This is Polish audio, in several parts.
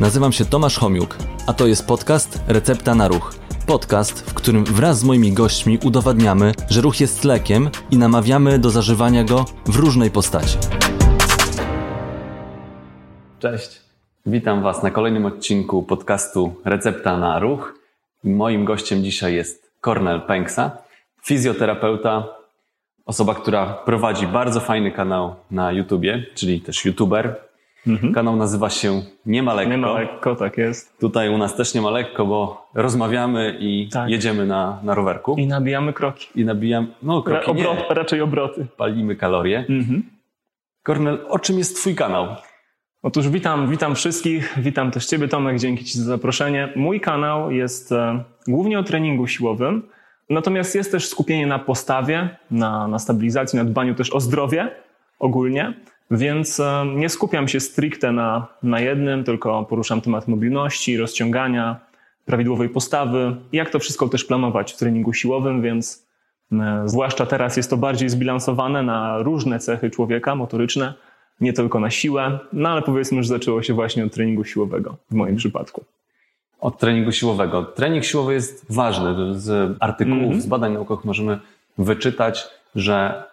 Nazywam się Tomasz Homiuk, a to jest podcast Recepta na Ruch. Podcast, w którym wraz z moimi gośćmi udowadniamy, że ruch jest lekiem i namawiamy do zażywania go w różnej postaci. Cześć. Witam Was na kolejnym odcinku podcastu Recepta na Ruch. Moim gościem dzisiaj jest Kornel Pęksa, fizjoterapeuta, osoba, która prowadzi bardzo fajny kanał na YouTubie, czyli też YouTuber. Mhm. Kanał nazywa się Nie ma lekko. Nie ma lekko, tak jest. Tutaj u nas też nie ma lekko, bo rozmawiamy i tak. jedziemy na, na rowerku. I nabijamy kroki. I nabijamy, no kroki Obrot, nie. Raczej obroty. Palimy kalorie. Mhm. Kornel, o czym jest Twój kanał? Otóż witam, witam wszystkich, witam też Ciebie Tomek, dzięki Ci za zaproszenie. Mój kanał jest e, głównie o treningu siłowym, natomiast jest też skupienie na postawie, na, na stabilizacji, na dbaniu też o zdrowie ogólnie, więc e, nie skupiam się stricte na, na jednym, tylko poruszam temat mobilności, rozciągania, prawidłowej postawy, jak to wszystko też planować w treningu siłowym, więc e, zwłaszcza teraz jest to bardziej zbilansowane na różne cechy człowieka motoryczne, nie tylko na siłę, no ale powiedzmy, że zaczęło się właśnie od treningu siłowego w moim przypadku. Od treningu siłowego. Trening siłowy jest ważny. Z artykułów, mm -hmm. z badań naukowych możemy wyczytać, że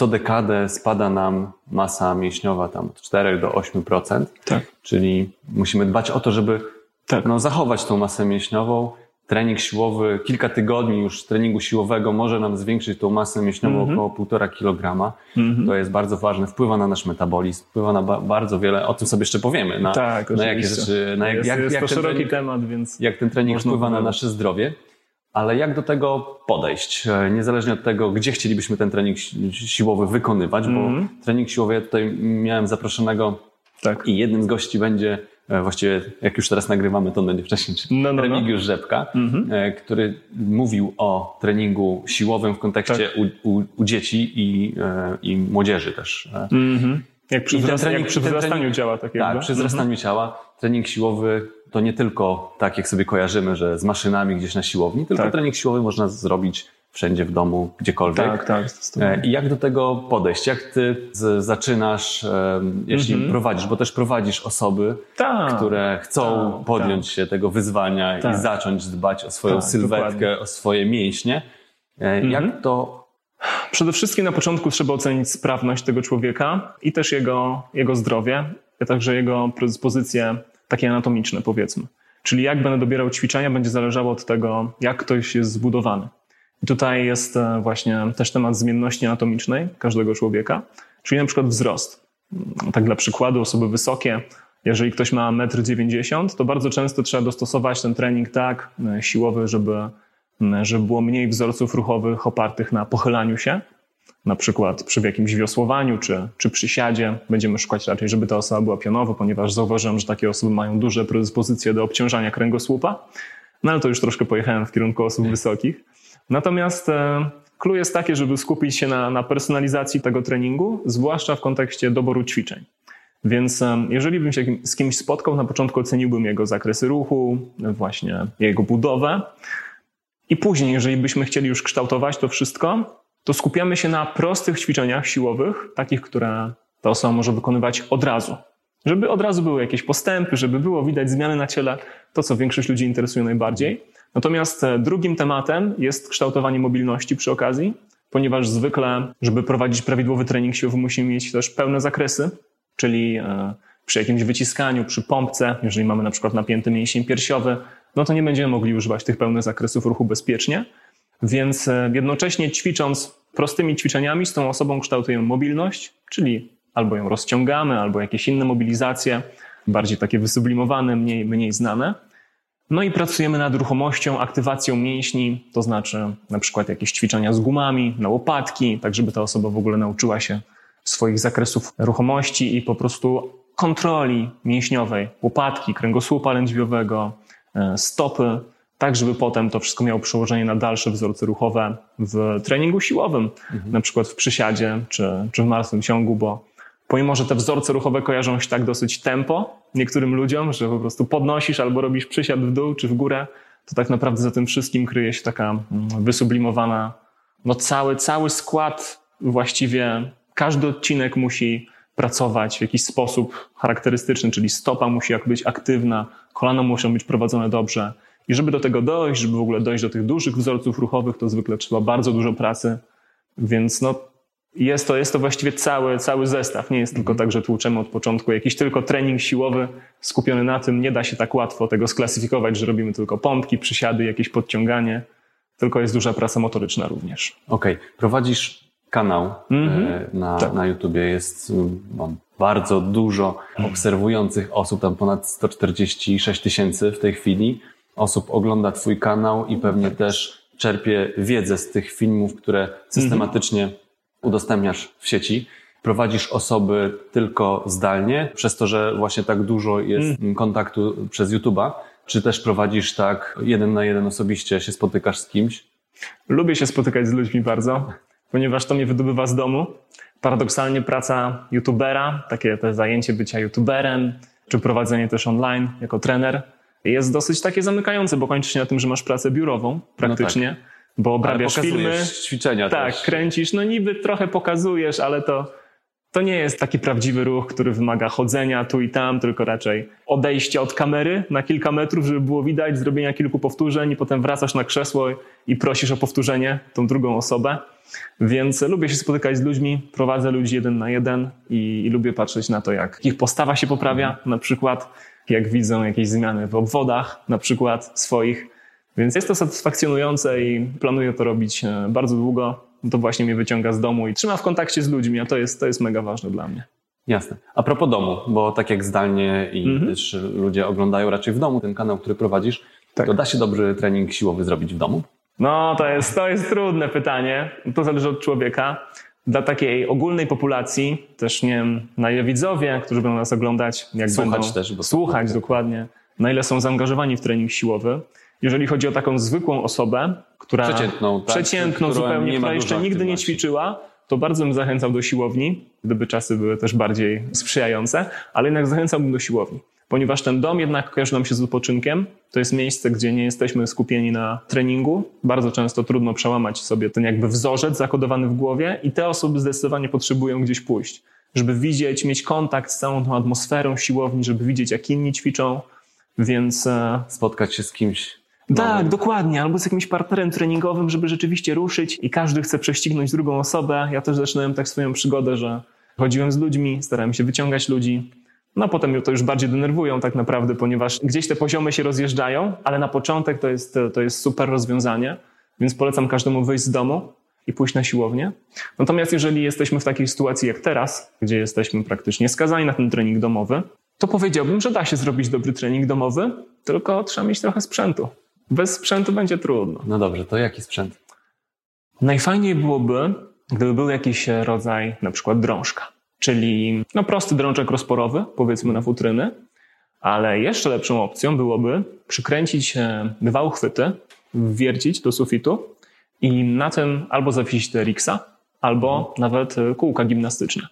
co dekadę spada nam masa mięśniowa tam od 4 do 8%. Tak. Czyli musimy dbać o to, żeby tak. no, zachować tą masę mięśniową trening siłowy, kilka tygodni już treningu siłowego może nam zwiększyć tą masę mięśniową mm -hmm. około 1,5 kg. Mm -hmm. To jest bardzo ważne, wpływa na nasz metabolizm, wpływa na ba bardzo wiele, o tym sobie jeszcze powiemy, na, tak, na jakie rzeczy, na jak, jest, jak, jest jak to szeroki trening, temat, więc jak ten trening wpływa na nasze zdrowie. Ale jak do tego podejść? E, niezależnie od tego, gdzie chcielibyśmy ten trening siłowy wykonywać, mm bo mhm. trening siłowy, ja tutaj miałem zaproszonego tak. i jednym z gości będzie E, właściwie jak już teraz nagrywamy, to będzie wcześniej, no, no, no. Rzepka, mhm. E, który mówił o treningu siłowym w kontekście tak. u, u, u, dzieci i, i młodzieży też. Mhm. Jak przy, wzrast, trening, jak przy wzrastaniu trening, ciała. Tak, tak przy wzrastaniu mhm. ciała. Trening siłowy to nie tylko tak, jak sobie kojarzymy, że z maszynami gdzieś na siłowni, tylko tak. trening siłowy można zrobić wszędzie w domu, gdziekolwiek. Tak, tak. E, I jak do tego podejść? Jak ty z, zaczynasz, jeśli mm -hmm. prowadzisz, bo też prowadzisz osoby, tak, które chcą tak, podjąć tak. się tego wyzwania i tak. zacząć dbać o swoją tak, sylwetkę, dokładnie. o swoje mięśnie. Mm -hmm. Jak mhm. to Przede wszystkim na początku trzeba ocenić sprawność tego człowieka i też jego, jego zdrowie, a także jego predyspozycje takie anatomiczne, powiedzmy. Czyli jak będę dobierał ćwiczenia, będzie zależało od tego, jak ktoś jest zbudowany. I tutaj jest e, właśnie też temat zmienności anatomicznej każdego człowieka, czyli na przykład wzrost. Mm, tak dla przykładu, osoby wysokie, jeżeli ktoś ma 1,90 m, to bardzo często trzeba dostosować ten trening tak e, siłowy, żeby, żeby było mniej wzorców ruchowych opartych na pochylaniu się, na przykład przy jakimś wiosłowaniu czy, czy przysiadzie. Będziemy szukać raczej, żeby ta osoba była pionowa, ponieważ zauważyłem, że takie osoby mają duże predyspozycje do obciążania kręgosłupa. No ale to już troszkę pojechałem w kierunku osób wysokich. Natomiast e, clue jest takie, żeby skupić się na, na personalizacji tego treningu, zwłaszcza w kontekście doboru ćwiczeń. Więc e, jeżeli bym się z kimś spotkał, na początku oceniłbym jego zakresy ruchu, właśnie jego budowę. I później, jeżeli byśmy chcieli już kształtować to wszystko, to skupiamy się na prostych ćwiczeniach siłowych, takich, które ta osoba może wykonywać od razu. Żeby od razu były jakieś postępy, żeby było widać zmiany na ciele, to co większość ludzi interesuje najbardziej. Natomiast e, drugim tematem jest kształtowanie mobilności przy okazji, ponieważ zwykle, żeby prowadzić prawidłowy trening siłowy, musimy mieć też pełne zakresy, czyli e, przy jakimś wyciskaniu, przy pompce, jeżeli mamy na przykład napięty mięsień piersiowy, no to nie będziemy mogli używać tych pełnych zakresów ruchu bezpiecznie. Więc e, jednocześnie ćwicząc prostymi ćwiczeniami z tą osobą kształtujemy mobilność, czyli albo ją rozciągamy, albo jakieś inne mobilizacje, bardziej takie wysublimowane, mniej, mniej znane. No i pracujemy nad ruchomością, aktywacją mięśni, to znaczy na przykład jakieś ćwiczenia z gumami, na łopatki, tak żeby ta osoba w ogóle nauczyła się swoich zakresów ruchomości i po prostu kontroli mięśniowej, łopatki, kręgosłupa lędźwiowego, stopy, tak żeby potem to wszystko miało przełożenie na dalsze wzorce ruchowe w treningu siłowym, mhm. na przykład w przysiadzie czy, czy w martwym ciągu, bo pomimo, że te wzorce ruchowe kojarzą się tak dosyć tempo niektórym ludziom, że po prostu podnosisz albo robisz przysiad w dół czy w górę, to tak naprawdę za tym wszystkim kryje się taka mm, wysublimowana, no cały, cały skład właściwie, każdy odcinek musi pracować w jakiś sposób charakterystyczny, czyli stopa musi jak być aktywna, kolana muszą być prowadzone dobrze. I żeby do tego dojść, żeby w ogóle dojść do tych dużych wzorców ruchowych, to zwykle trzeba bardzo dużo pracy. Więc no, jest to, jest to właściwie cały, cały zestaw. Nie jest tylko tak, że tłuczemy od początku. Jakiś tylko trening siłowy skupiony na tym, nie da się tak łatwo tego sklasyfikować, że robimy tylko pompki, przysiady, jakieś podciąganie. Tylko jest duża praca motoryczna również. Okej, okay. prowadzisz kanał mm-hmm. na, tak. na YouTubie. Jest mam bardzo dużo obserwujących osób, tam ponad 146 tysięcy w tej chwili osób ogląda Twój kanał i pewnie też czerpie wiedzę z tych filmów, które systematycznie mm-hmm. udostępniasz w sieci. Prowadzisz osoby tylko zdalnie, przez to, że właśnie tak dużo jest mm. kontaktu przez YouTube'a. Czy też prowadzisz tak jeden na jeden osobiście, się spotykasz z kimś? Lubię się spotykać z ludźmi bardzo ponieważ to mnie wydobywa z domu. Paradoksalnie praca youtubera, takie te zajęcie bycia youtuberem, czy prowadzenie też online jako trener jest dosyć takie zamykające, bo kończy się na tym, że masz pracę biurową praktycznie, no tak. bo obrabiasz filmy. ćwiczenia Tak, też. kręcisz, no niby trochę pokazujesz, ale to, to nie jest taki prawdziwy ruch, który wymaga chodzenia tu i tam, tylko raczej odejścia od kamery na kilka metrów, żeby było widać, zrobienia kilku powtórzeń i potem wracasz na krzesło i prosisz o powtórzenie tą drugą osobę. Więc lubię się spotykać z ludźmi, prowadzę ludzi jeden na jeden i, i lubię patrzeć na to, jak ich postawa się poprawia, na przykład jak widzą jakieś zmiany w obwodach, na przykład swoich. Więc jest to satysfakcjonujące i planuję to robić e, bardzo długo. To właśnie mnie wyciąga z domu i trzyma w kontakcie z ludźmi, a to jest, to jest mega ważne dla mnie. Jasne. A propos domu, bo tak jak zdalnie i mhm. też ludzie oglądają raczej w domu ten kanał, który prowadzisz, tak. to da się dobry trening siłowy zrobić w domu? No, to jest, to jest trudne pytanie. To zależy od człowieka. Dla takiej ogólnej populacji, też nie wiem, na ile widzowie, którzy będą nas oglądać, jak słuchać będą też, bo słuchać tak. dokładnie, na ile są zaangażowani w trening siłowy. Jeżeli chodzi o taką zwykłą osobę, która przeciętną, tak, przeciętną zupełnie, która jeszcze nigdy nie ćwiczyła, to bardzo bym zachęcał do siłowni, gdyby czasy były też bardziej sprzyjające, ale jednak zachęcałbym do siłowni ponieważ ten dom jednak kojarzy nam się z wypoczynkiem. To jest miejsce, gdzie nie jesteśmy skupieni na treningu. Bardzo często trudno przełamać sobie ten jakby wzorzec zakodowany w głowie i te osoby zdecydowanie potrzebują gdzieś pójść, żeby widzieć, mieć kontakt z całą tą atmosferą siłowni, żeby widzieć, jak inni ćwiczą, więc... E, Spotkać się z kimś tak, dokładnie. Albo z jakimś partnerem treningowym, żeby rzeczywiście ruszyć i każdy chce prześcignąć drugą osobę. Ja też zaczynałem tak swoją przygodę, że chodziłem z ludźmi, starałem się wyciągać ludzi. No potem to już bardziej denerwują tak naprawdę, ponieważ gdzieś te poziomy się rozjeżdżają, ale na początek to jest, to jest super rozwiązanie, więc polecam każdemu wyjść z domu i pójść na siłownię. Natomiast jeżeli jesteśmy w takiej sytuacji jak teraz, gdzie jesteśmy praktycznie skazani na ten trening domowy, to powiedziałbym, że da się zrobić dobry trening domowy, tylko trzeba mieć trochę sprzętu. Bez sprzętu będzie trudno. No dobrze, to jaki sprzęt? Najfajniej byłoby, gdyby był jakiś rodzaj na przykład drążka czyli no, prosty drączek rozporowy, powiedzmy na futryny, ale jeszcze lepszą opcją byłoby przykręcić e, dwa uchwyty, wwiercić do sufitu i na tym albo zawiesić te riksa, albo nawet e, kółka gimnastyczne.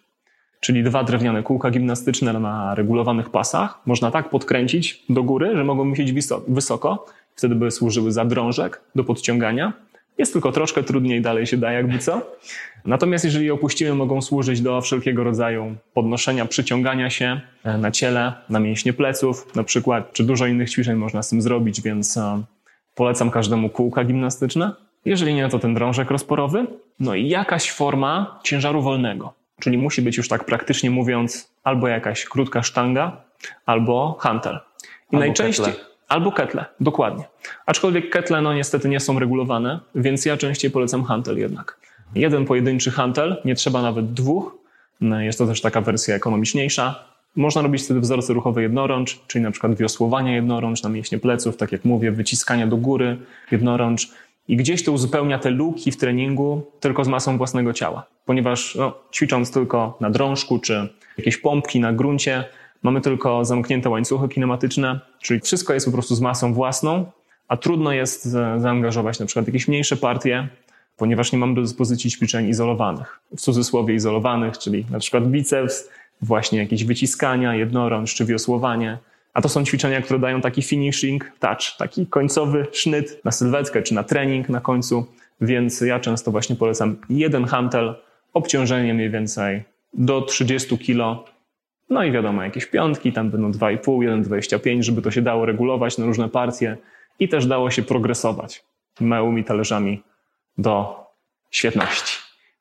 Czyli dwa drewniane kółka gimnastyczne na regulowanych pasach można tak podkręcić do góry, że mogą wisieć wysoko. Wtedy by służyły za drążek do podciągania jest tylko troszkę trudniej, dalej się da jakby co. Natomiast jeżeli je opuścimy, mogą służyć do wszelkiego rodzaju podnoszenia, przyciągania się e, na ciele, na mięśnie pleców na przykład, czy dużo innych ćwiczeń można z tym zrobić, więc e, polecam każdemu kółka gimnastyczne. Jeżeli nie, to ten drążek rozporowy. No i jakaś forma ciężaru wolnego. Czyli musi być już tak praktycznie mówiąc albo jakaś krótka sztanga, albo hantel. I albo najczęściej... Ketle. Albo ketle, dokładnie. Aczkolwiek ketle no niestety nie są regulowane, więc ja częściej polecam hantel jednak. Jeden pojedynczy hantel, nie trzeba nawet dwóch. No, jest to też taka wersja ekonomiczniejsza. Można robić wtedy wzorce ruchowe jednorącz, czyli na przykład wiosłowania jednorącz na mięśnie pleców, tak jak mówię, wyciskania do góry jednorącz. I gdzieś to uzupełnia te luki w treningu tylko z masą własnego ciała. Ponieważ no, ćwicząc tylko na drążku czy jakieś pompki na gruncie, Mamy tylko zamknięte łańcuchy kinematyczne, czyli wszystko jest po prostu z masą własną, a trudno jest zaangażować na przykład jakieś mniejsze partie, ponieważ nie mamy do dyspozycji ćwiczeń izolowanych. W cudzysłowie izolowanych, czyli na przykład biceps, właśnie jakieś wyciskania, jednorącz czy wiosłowanie. A to są ćwiczenia, które dają taki finishing touch, taki końcowy sznyt na sylwetkę czy na trening na końcu. Więc ja często właśnie polecam jeden hantel, obciążenie mniej więcej do 30 kilo. No i wiadomo, jakieś piątki, tam będą 2,5, 1,25, żeby to się dało regulować na różne partie i też dało się progresować małymi talerzami do świetności.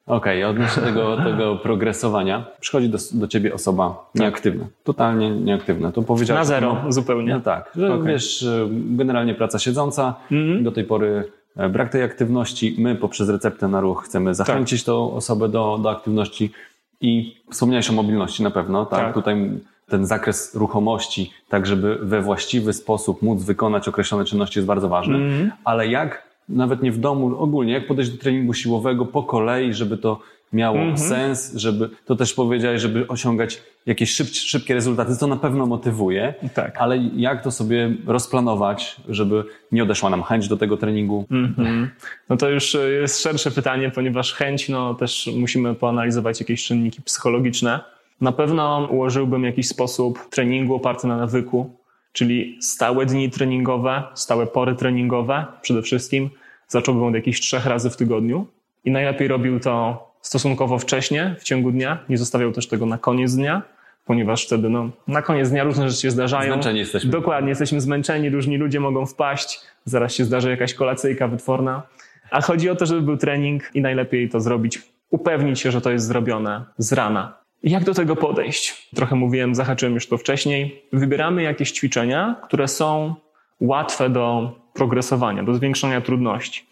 Okej, okay, odnośnie tego, tego progresowania, przychodzi do, do ciebie osoba tak. nieaktywna, totalnie nieaktywna. To powiedziałeś. Na zero no, zupełnie. No tak, że okay. wiesz, generalnie praca siedząca, mm -hmm. do tej pory e, brak tej aktywności. My poprzez receptę na ruch chcemy zachęcić tak. tą osobę do, do aktywności i wspomniałeś o mobilności na pewno, tak? tak. Tutaj ten zakres ruchomości, tak żeby we właściwy sposób móc wykonać określone czynności jest bardzo ważny, mm ale jak nawet nie w domu, ogólnie, jak podejść do treningu siłowego po kolei, żeby to miało mm -hmm. sens, żeby, to też powiedziałeś, żeby osiągać jakieś szyb, szybkie rezultaty, to na pewno motywuje, tak. ale jak to sobie rozplanować, żeby nie odeszła nam chęć do tego treningu? Mm -hmm. No to już jest szersze pytanie, ponieważ chęć, no też musimy poanalizować jakieś czynniki psychologiczne. Na pewno ułożyłbym jakiś sposób treningu oparty na nawyku, czyli stałe dni treningowe, stałe pory treningowe przede wszystkim. Zacząłbym od jakichś trzech razy w tygodniu i najlepiej robił to stosunkowo wcześnie w ciągu dnia. Nie zostawiał też tego na koniec dnia, ponieważ wtedy no, na koniec dnia różne rzeczy się zdarzają. Zmęczeni jesteśmy. Dokładnie, jesteśmy zmęczeni, różni ludzie mogą wpaść, zaraz się zdarzy jakaś kolacyjka wytworna. A chodzi o to, żeby był trening i najlepiej to zrobić, upewnić się, że to jest zrobione z rana. Jak do tego podejść? Trochę mówiłem, zahaczyłem już to wcześniej. Wybieramy jakieś ćwiczenia, które są łatwe do progresowania, do zwiększenia trudności.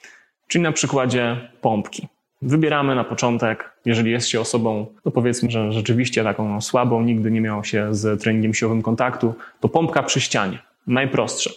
Czyli na przykładzie pompki. Wybieramy na początek, jeżeli jest się osobą, no powiedzmy, że rzeczywiście taką słabą, nigdy nie miał się z treningiem siłowym kontaktu, to pompka przy ścianie. Najprostsze.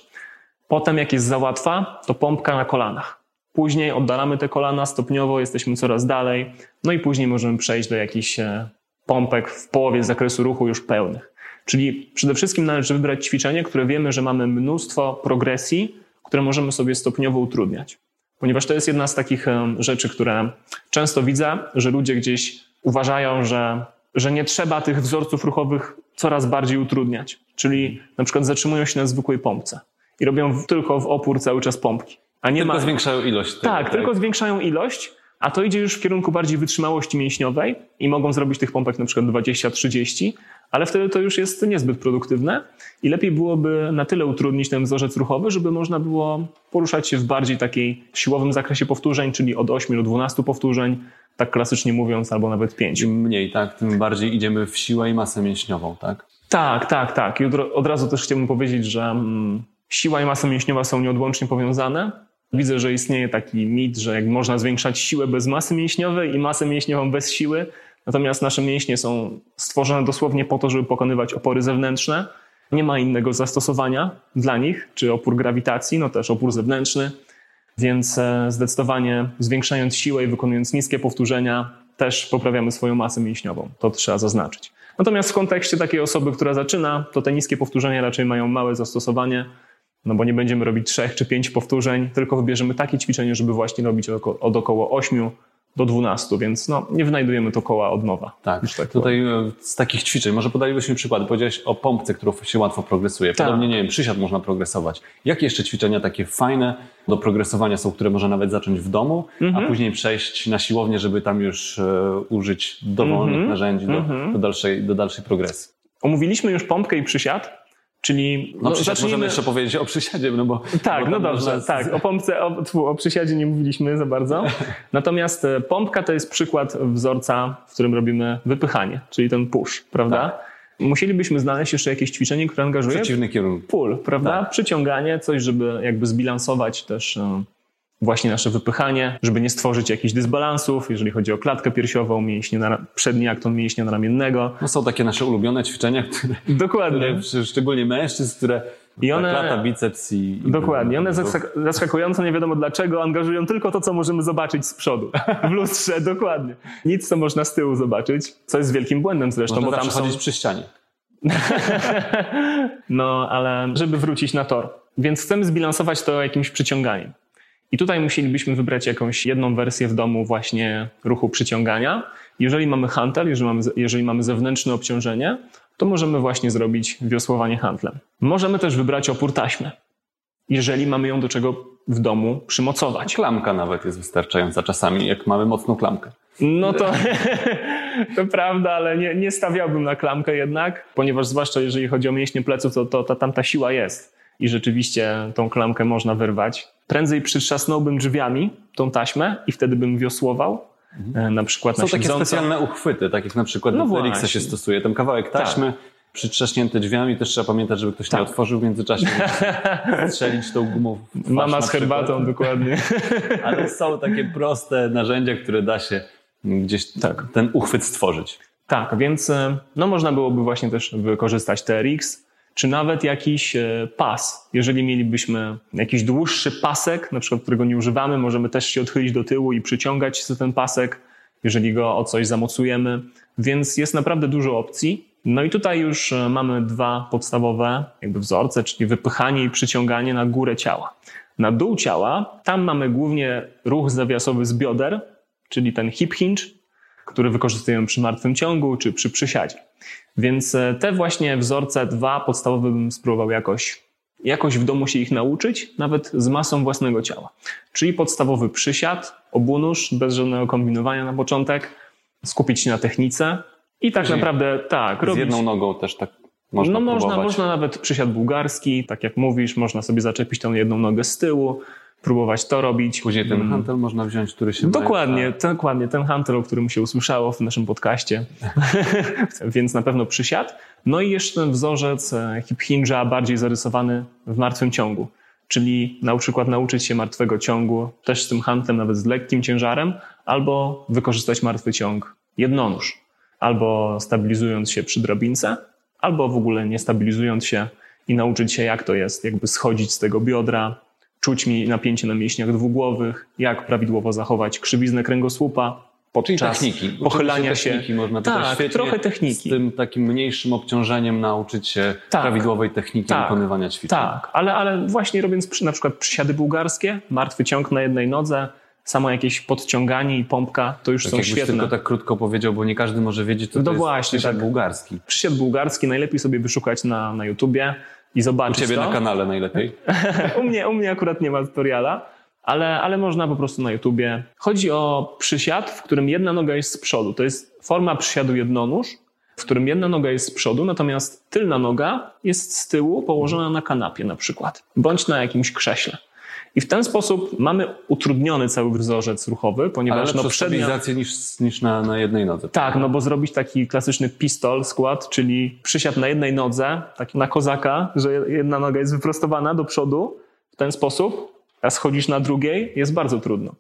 Potem, jak jest za łatwa, to pompka na kolanach. Później oddalamy te kolana stopniowo, jesteśmy coraz dalej, no i później możemy przejść do jakichś e, pompek w połowie zakresu ruchu już pełnych. Czyli przede wszystkim należy wybrać ćwiczenie, które wiemy, że mamy mnóstwo progresji, które możemy sobie stopniowo utrudniać. Ponieważ to jest jedna z takich rzeczy, które często widzę, że ludzie gdzieś uważają, że, że nie trzeba tych wzorców ruchowych coraz bardziej utrudniać. Czyli na przykład zatrzymują się na zwykłej pompce i robią tylko w opór cały czas pompki. A nie tylko ma... zwiększają ilość. Tego, tak, tak, tylko zwiększają ilość, a to idzie już w kierunku bardziej wytrzymałości mięśniowej i mogą zrobić tych pompek na przykład 20-30, ale wtedy to już jest niezbyt produktywne i lepiej byłoby na tyle utrudnić ten wzorzec ruchowy, żeby można było poruszać się w bardziej takiej siłowym zakresie powtórzeń, czyli od 8 do 12 powtórzeń, tak klasycznie mówiąc, albo nawet 5. Im mniej, tak, tym bardziej idziemy w siłę i masę mięśniową, tak? Tak, tak, tak. I od razu też chciałbym powiedzieć, że mm, siła i masa mięśniowa są nieodłącznie powiązane. Widzę, że istnieje taki mit, że jak można zwiększać siłę bez masy mięśniowej i masę mięśniową bez siły, Natomiast nasze mięśnie są stworzone dosłownie po to, żeby pokonywać opory zewnętrzne. Nie ma innego zastosowania dla nich, czy opór grawitacji, no też opór zewnętrzny. Więc e, zdecydowanie zwiększając siłę i wykonując niskie powtórzenia, też poprawiamy swoją masę mięśniową. To trzeba zaznaczyć. Natomiast w kontekście takiej osoby, która zaczyna, to te niskie powtórzenia raczej mają małe zastosowanie, no bo nie będziemy robić trzech czy pięć powtórzeń, tylko wybierzemy takie ćwiczenie, żeby właśnie robić od około 8 do 12, więc no, nie wynajdujemy to koła od nowa. Tak, tak tutaj e, z takich ćwiczeń, może podalibyśmy przykład, powiedziałeś o pompce, którą się łatwo progresuje. Tak. Podobnie, tak. nie wiem, przysiad można progresować. Jakie jeszcze ćwiczenia takie fajne do progresowania są, które można nawet zacząć w domu, mhm. a później przejść na siłownię, żeby tam już e, użyć dowolnych mhm. narzędzi do, mhm. do, dalszej, do dalszej progresji? Omówiliśmy już pompkę i przysiad. Czyli no, zacznijmy... możemy jeszcze powiedzieć o przysiadzie, no bo... Tak, bo no dobrze, można... tak. O pompce, o, tfu, o przysiadzie nie mówiliśmy za bardzo. Natomiast e, pompka to jest przykład wzorca, w którym robimy wypychanie, czyli ten push, prawda? Tak. Musielibyśmy znaleźć jeszcze jakieś ćwiczenie, które angażuje... Przeciwny kierunek. Pull, prawda? Tak. Przyciąganie, coś, żeby jakby zbilansować też e, właśnie nasze wypychanie, żeby nie stworzyć jakichś dysbalansów, jeżeli chodzi o klatkę piersiową, mięśnie na, przedni akton mięśnia naramiennego. No są takie nasze ulubione ćwiczenia, które, Dokładnie. Które, szczególnie mężczyzn, które i one, klata, biceps i... i dokładnie. One zaskakująco, nie wiadomo dlaczego, angażują tylko to, co możemy zobaczyć z przodu. W lustrze, dokładnie. Nic, co można z tyłu zobaczyć, co jest wielkim błędem zresztą. Można bo tam są... przy ścianie. no, ale żeby wrócić na tor. Więc chcemy zbilansować to jakimś przyciąganiem. I tutaj musielibyśmy wybrać jakąś jedną wersję w domu właśnie ruchu przyciągania. Jeżeli mamy hantel, jeżeli mamy, jeżeli mamy zewnętrzne obciążenie, to możemy właśnie zrobić wiosłowanie handlem. Możemy też wybrać opór taśmy, jeżeli mamy ją do czego w domu przymocować. Klamka nawet jest wystarczająca czasami, jak mamy mocną klamkę. No to, to prawda, ale nie, nie stawiałbym na klamkę jednak, ponieważ zwłaszcza jeżeli chodzi o mięśnie pleców, to, to, to tam ta siła jest i rzeczywiście tą klamkę można wyrwać. Prędzej przytrzasnąłbym drzwiami tą taśmę i wtedy bym wiosłował. Mhm. Na przykład Są na takie specjalne uchwyty, takich na przykład no do Felixa się stosuje. Tam kawałek taśmy, tak przytrzaśnięte drzwiami, też trzeba pamiętać, żeby ktoś tak. nie otworzył w międzyczasie, strzelić tą gumą. Mama z herbatą, dokładnie. Ale są takie proste narzędzia, które da się gdzieś tak. ten uchwyt stworzyć. Tak, więc e, no, można byłoby właśnie też wykorzystać TRX, czy nawet jakiś e, pas. Jeżeli mielibyśmy jakiś dłuższy pasek, na przykład którego nie używamy, możemy też się odchylić do tyłu i przyciągać ten pasek, jeżeli go o coś zamocujemy. Więc jest naprawdę dużo opcji. No i tutaj już e, mamy dwa podstawowe jakby wzorce, czyli wypychanie i przyciąganie na górę ciała. Na dół ciała, tam mamy głównie ruch zawiasowy z bioder, czyli ten hip hinge, który wykorzystujemy przy martwym ciągu czy przy przysiadzie. Więc e, te właśnie wzorce dwa podstawowe bym spróbował jakoś, jakoś w domu się ich nauczyć, nawet z masą własnego ciała. Czyli podstawowy przysiad, obunóż, bez żadnego kombinowania na początek, skupić się na technice, i tak Czyli naprawdę tak. Z robić... jedną nogą też tak można No można, można nawet przysiad bułgarski, tak jak mówisz, można sobie zaczepić tą jedną nogę z tyłu, próbować to robić. Później ten mm. hantel można wziąć, który się Dokładnie, ten, dokładnie, ten hantel, o którym się usłyszało w naszym podcaście. Więc na pewno przysiad. No i jeszcze ten wzorzec e, hip hinge'a bardziej zarysowany w martwym ciągu. Czyli na przykład nauczyć się martwego ciągu też z tym hantem, nawet z lekkim ciężarem, albo wykorzystać martwy ciąg jednonóż albo stabilizując się przy drabince, albo w ogóle nie stabilizując się i nauczyć się, jak to jest, jakby schodzić z tego biodra, czuć mi napięcie na mięśniach dwugłowych, jak prawidłowo zachować krzywiznę kręgosłupa podczas Czyli techniki. pochylania techniki się. Można tak, trochę techniki. Z tym takim mniejszym obciążeniem nauczyć się tak, prawidłowej techniki tak, wykonywania ćwiczeń. Tak, ale, ale właśnie robiąc na przykład przysiady bułgarskie, martwy ciąg na jednej nodze, samo jakieś podciąganie i pompka to już tak są świetne. tylko tak krótko powiedział, bo nie każdy może wiedzieć, co no to właśnie, jest przysiad tak. bułgarski. Przysiad bułgarski najlepiej sobie wyszukać na, na YouTubie i zobaczyć U ciebie to. na kanale najlepiej? u, mnie, u mnie akurat nie ma tutoriala, ale, ale można po prostu na YouTubie. Chodzi o przysiad, w którym jedna noga jest z przodu. To jest forma przysiadu jednonóż, w którym jedna noga jest z przodu, natomiast tylna noga jest z tyłu położona na kanapie na przykład, bądź na jakimś krześle. I w ten sposób mamy utrudniony cały wzorzec ruchowy, ponieważ Ale no przednia... niż, niż na, na jednej nodze. Tak, no bo zrobić taki klasyczny pistol skład, czyli przysiad na jednej nodze, taki na kozaka, że jedna noga jest wyprostowana do przodu w ten sposób, a schodzisz na drugiej, jest bardzo trudno.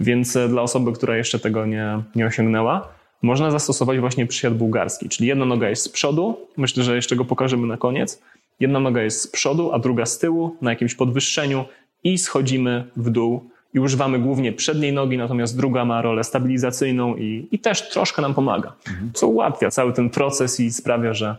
Więc e, dla osoby, która jeszcze tego nie, nie osiągnęła, można zastosować właśnie przysiad bułgarski, czyli jedna noga jest z przodu, myślę, że jeszcze go pokażemy na koniec, jedna noga jest z przodu, a druga z tyłu, na jakimś podwyższeniu i schodzimy w dół i używamy głównie przedniej nogi, natomiast druga ma rolę stabilizacyjną i, i też troszkę nam pomaga, mhm. co ułatwia cały ten proces i sprawia, że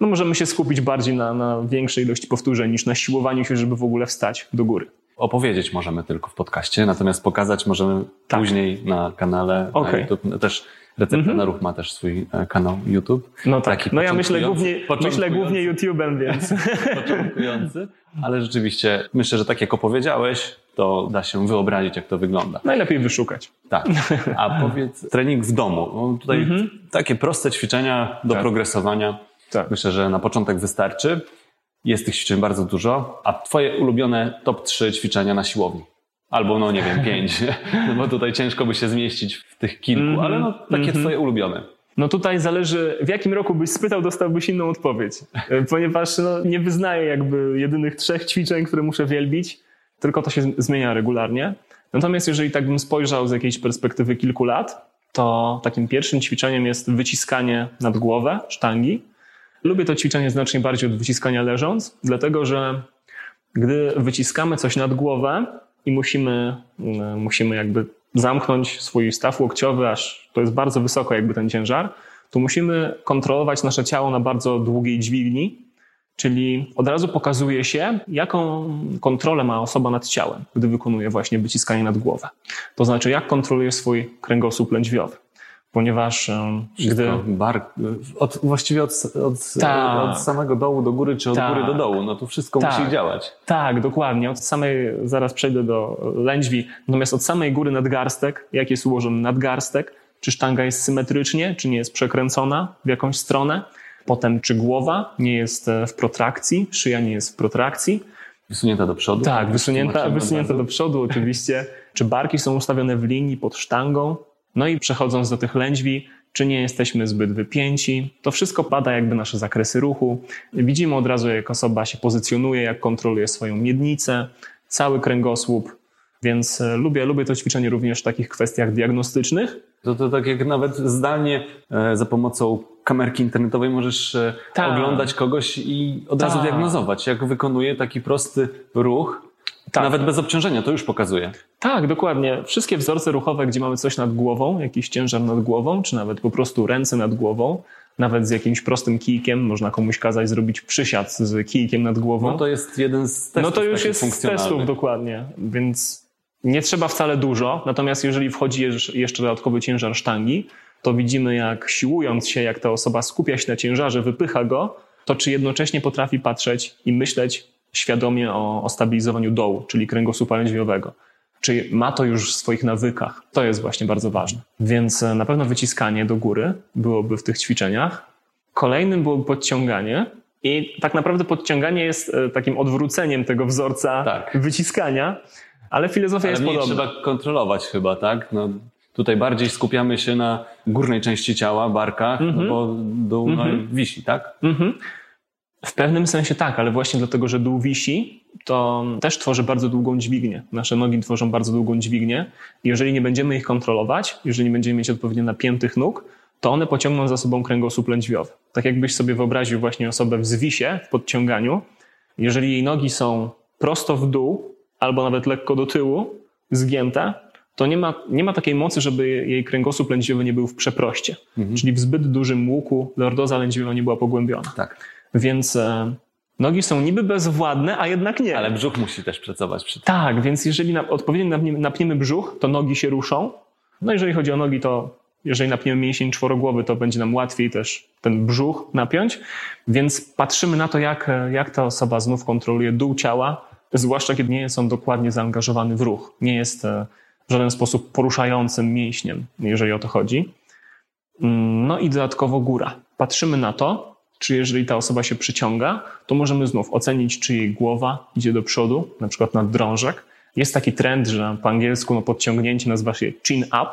no możemy się skupić bardziej na, na większej ilości powtórzeń niż na siłowaniu się, żeby w ogóle wstać do góry. Opowiedzieć możemy tylko w podcaście, natomiast pokazać możemy tak. później na kanale okay. na YouTube. Też Recepta mm -hmm. na ruch ma też swój e, kanał YouTube. No tak, no ja myślę głównie, myślę głównie YouTube'em, więc. Początkujący, ale rzeczywiście myślę, że tak jak opowiedziałeś, to da się wyobrazić, jak to wygląda. Najlepiej wyszukać. Tak. A powiedz, trening w domu. No tutaj mm -hmm. takie proste ćwiczenia do tak. progresowania. Tak. Myślę, że na początek wystarczy. Jest tych ćwiczeń bardzo dużo. A twoje ulubione top 3 ćwiczenia na siłowni? Albo, no nie wiem, pięć, no bo tutaj ciężko by się zmieścić w tych kilku, mm -hmm, ale no takie mm -hmm. twoje ulubione. No tutaj zależy, w jakim roku byś spytał, dostałbyś inną odpowiedź. E, ponieważ no, nie wyznaję jakby jedynych trzech ćwiczeń, które muszę wielbić, tylko to się zmienia regularnie. Natomiast jeżeli tak bym spojrzał z jakiejś perspektywy kilku lat, to takim pierwszym ćwiczeniem jest wyciskanie nad głowę, sztangi. Lubię to ćwiczenie znacznie bardziej od wyciskania leżąc, dlatego że gdy wyciskamy coś nad głowę, i musimy, mm, musimy jakby zamknąć swój staw łokciowy, aż to jest bardzo wysoko jakby ten ciężar, to musimy kontrolować nasze ciało na bardzo długiej dźwigni, czyli od razu pokazuje się, jaką kontrolę ma osoba nad ciałem, gdy wykonuje właśnie wyciskanie nad głowę. To znaczy, jak kontroluje swój kręgosłup lędźwiowy ponieważ gdy... Bar, od, właściwie od, od, tak. od, samego dołu do góry, czy od tak. góry do dołu, no to wszystko tak. musi działać. Tak, dokładnie. Od samej, zaraz przejdę do lędźwi, natomiast od samej góry nadgarstek, jak jest ułożony nadgarstek, czy sztanga jest symetrycznie, czy nie jest przekręcona w jakąś stronę. Potem, czy głowa nie jest e, w protrakcji, szyja nie jest w protrakcji. Wysunięta do przodu? Tak, wysunięta, wysunięta do przodu oczywiście. Czy barki są ustawione w linii pod sztangą? No i przechodząc do tych lędźwi, czy nie jesteśmy zbyt wypięci. To wszystko pada jakby nasze zakresy ruchu. Widzimy od razu, jak osoba się pozycjonuje, jak kontroluje swoją miednicę, cały kręgosłup. Więc e, lubię, lubię to ćwiczenie również w takich kwestiach diagnostycznych. To, to tak jak nawet zdalnie e, za pomocą kamerki internetowej możesz e, tak. oglądać kogoś i od razu tak. diagnozować, jak wykonuje taki prosty ruch, tak. Nawet bez obciążenia, to już pokazuje. Tak, dokładnie. Wszystkie wzorce ruchowe, gdzie mamy coś nad głową, jakiś ciężar nad głową, czy nawet po prostu ręce nad głową, nawet z jakimś prostym kijkiem, można komuś kazać zrobić przysiad z kijkiem nad głową. No to jest jeden z testów. No to już jest z testów, dokładnie. Więc nie trzeba wcale dużo, natomiast jeżeli wchodzi jeszcze dodatkowy ciężar sztangi, to widzimy jak siłując się, jak ta osoba skupia się na ciężarze, wypycha go, to czy jednocześnie potrafi patrzeć i myśleć świadomie o, o stabilizowaniu dołu, czyli kręgosłupa lędźwiowego. Czy ma to już w swoich nawykach? To jest właśnie bardzo ważne. Więc e, na pewno wyciskanie do góry byłoby w tych ćwiczeniach. Kolejnym byłoby podciąganie. I tak naprawdę podciąganie jest e, takim odwróceniem tego wzorca tak. wyciskania, ale filozofia ale jest podobna. trzeba kontrolować chyba, tak? No, tutaj bardziej skupiamy się na górnej części ciała, barkach, mm -hmm. no bo dół mm -hmm. no, mhm. wisi, tak? Mm -hmm. W pewnym sensie tak, ale właśnie dlatego, że dół wisi, to też tworzy bardzo długą dźwignię. Nasze nogi tworzą bardzo długą dźwignię. Jeżeli nie będziemy ich kontrolować, jeżeli nie będziemy mieć odpowiednio napiętych nóg, to one pociągną za sobą kręgosłup lędźwiowy. Tak jakbyś sobie wyobraził właśnie osobę w zwisie, w podciąganiu. Jeżeli jej nogi są prosto w dół, albo nawet lekko do tyłu, zgięte, to nie ma, nie ma takiej mocy, żeby jej kręgosłup lędźwiowy nie był w przeproście. Mhm. Czyli w zbyt dużym łuku lordoza lędźwiowa nie była pogłębiona. Tak. Więc e, nogi są niby bezwładne, a jednak nie. Ale brzuch musi też pracować przy tym. Tak, więc jeżeli na, odpowiednio napniemy brzuch, to nogi się ruszą. No jeżeli chodzi o nogi, to jeżeli napniemy mięsień czworogłowy, to będzie nam łatwiej też ten brzuch napiąć. Więc patrzymy na to, jak, jak ta osoba znów kontroluje dół ciała, zwłaszcza kiedy nie jest on dokładnie zaangażowany w ruch. Nie jest e, w żaden sposób poruszającym mięśniem, jeżeli o to chodzi. Mm, no i dodatkowo góra. Patrzymy na to, czy jeżeli ta osoba się przyciąga, to możemy znów ocenić, czy jej głowa idzie do przodu, na przykład na drążek. Jest taki trend, że po angielsku no, podciągnięcie nazywa się chin up,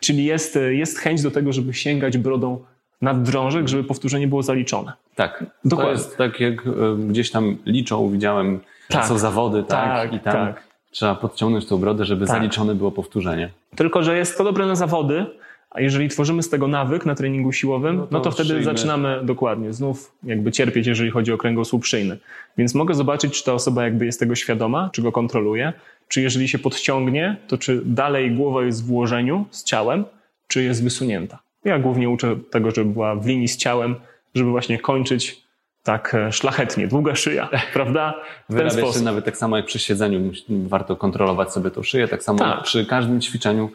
czyli jest, jest chęć do tego, żeby sięgać brodą nad drążek, żeby powtórzenie było zaliczone. Tak, Dokładnie. to jest tak jak gdzieś tam liczą, widziałem, tak. są zawody, tak, tak i tam tak. trzeba podciągnąć tą brodę, żeby tak. zaliczone było powtórzenie. Tylko, że jest to dobre na zawody, a jeżeli tworzymy z tego nawyk na treningu siłowym, no to, no to wtedy zaczynamy dokładnie znów jakby cierpieć, jeżeli chodzi o kręgosłup szyjny. Więc mogę zobaczyć, czy ta osoba jakby jest tego świadoma, czy go kontroluje, czy jeżeli się podciągnie, to czy dalej głowa jest w ułożeniu z ciałem, czy jest wysunięta. Ja głównie uczę tego, żeby była w linii z ciałem, żeby właśnie kończyć tak e, szlachetnie, długa szyja, prawda? W ten sposób. nawet tak samo jak przy siedzeniu warto kontrolować sobie tą szyję, tak samo tak. przy każdym ćwiczeniu.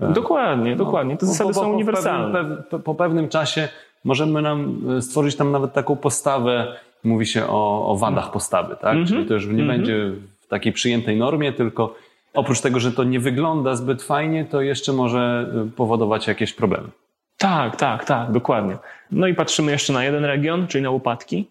Dokładnie, no, dokładnie. Te zasady są uniwersalne. Po pewnym, po pewnym, czasie możemy nam e, stworzyć tam nawet taką postawę, mówi się o, o wadach postawy, tak? Mm -hmm. Czyli to już nie mm -hmm. będzie w takiej przyjętej normie, tylko oprócz tego, że to nie wygląda zbyt fajnie, to jeszcze może e, powodować jakieś problemy. Tak, tak, tak, dokładnie. No i patrzymy jeszcze na jeden region, czyli na łopatki.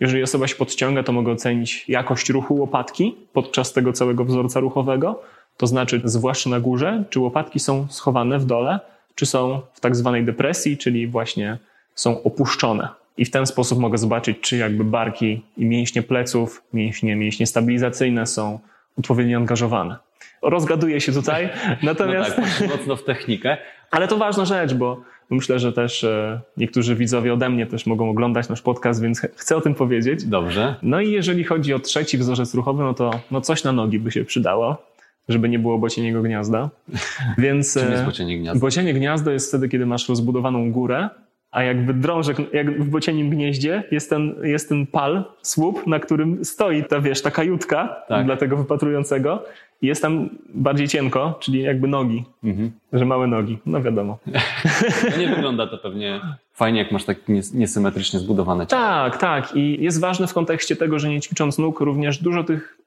Jeżeli osoba się podciąga, to mogę ocenić jakość ruchu łopatki podczas tego całego wzorca ruchowego. To znaczy, zwłaszcza na górze, czy łopatki są schowane w dole, czy są w tak zwanej depresji, czyli właśnie są opuszczone. I w ten sposób mogę zobaczyć, czy jakby barki i mięśnie pleców, mięśnie, mięśnie stabilizacyjne są odpowiednio angażowane. Rozgaduję się tutaj, natomiast... No tak, mocno w technikę. Ale to ważna rzecz, bo myślę, że też e, niektórzy widzowie ode mnie też mogą oglądać nasz podcast, więc chcę o tym powiedzieć. Dobrze. No i jeżeli chodzi o trzeci wzorzec ruchowy, no to no coś na nogi by się przydało żeby nie było bocieniego gniazda. Więc Czym jest e, bocienie gniazdo? Bocienie gniazdo jest wtedy, kiedy masz rozbudowaną górę, a jakby drążek, jak w bocienim gnieździe jest ten, jest ten pal, słup, na którym stoi ta, wiesz, ta kajutka tak. dla tego wypatrującego i jest tam bardziej cienko, czyli jakby nogi, mhm. że małe nogi, no wiadomo. No nie wygląda to pewnie fajnie, jak masz tak niesymetrycznie zbudowane ciało. Tak, tak i jest ważne w kontekście tego, że nie ćwicząc nóg również dużo tych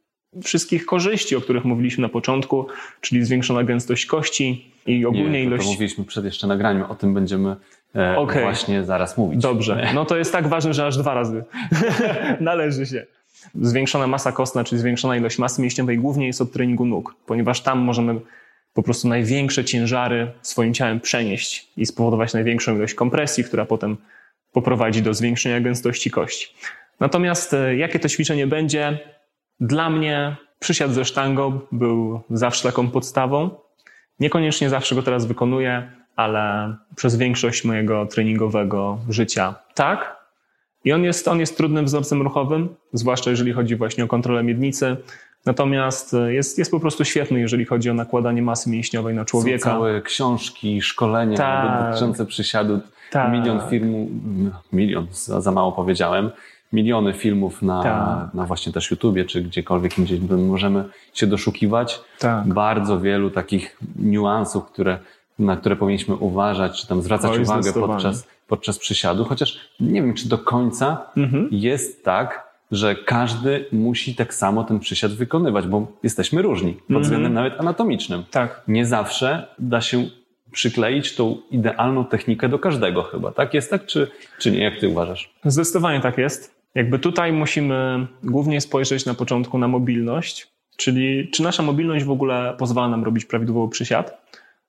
wszystkich korzyści, o których mówiliśmy na początku, czyli zwiększona gęstość kości i ogólnie Nie, to, ilość. to mówiliśmy przed jeszcze nagraniem, o tym będziemy e, Okej. właśnie zaraz mówić. Dobrze, no to jest tak ważne, że aż dwa razy należy się. Zwiększona masa kostna, czyli zwiększona ilość masy mięśniowej głównie jest od treningu nóg, ponieważ tam możemy po prostu największe ciężary swoim ciałem przenieść i spowodować największą ilość kompresji, która potem poprowadzi do zwiększenia gęstości kości. Natomiast e, jakie to ćwiczenie będzie? Dla mnie przysiad ze sztangą był zawsze taką podstawą. Niekoniecznie zawsze go teraz wykonuję, ale przez większość mojego treningowego życia tak. I on jest, on jest trudnym wzorcem ruchowym, zwłaszcza jeżeli chodzi właśnie o kontrolę miednicy. Natomiast jest, jest po prostu świetny, jeżeli chodzi o nakładanie masy mięśniowej na Są człowieka. całe książki, szkolenia Tak. dotyczące przysiadu. Tak. Milion filmów, milion, za mało powiedziałem, miliony filmów na, Tak. na właśnie też YouTubie, czy gdziekolwiek indziej możemy się doszukiwać. Tak. Bardzo wielu takich niuansów, które, na które powinniśmy uważać, czy tam zwracać Oj, uwagę podczas, podczas przysiadu, chociaż nie wiem, czy do końca Mhm. jest tak, że każdy musi tak samo ten przysiad wykonywać, bo jesteśmy różni pod Mhm. względem nawet anatomicznym. Tak. Nie zawsze da się przykleić tą idealną technikę do każdego chyba. Tak jest tak, czy, czy nie? Jak ty uważasz? Zdecydowanie tak jest. Jakby tutaj musimy głównie spojrzeć na początku na mobilność, czyli czy nasza mobilność w ogóle pozwala nam robić prawidłowo przysiad,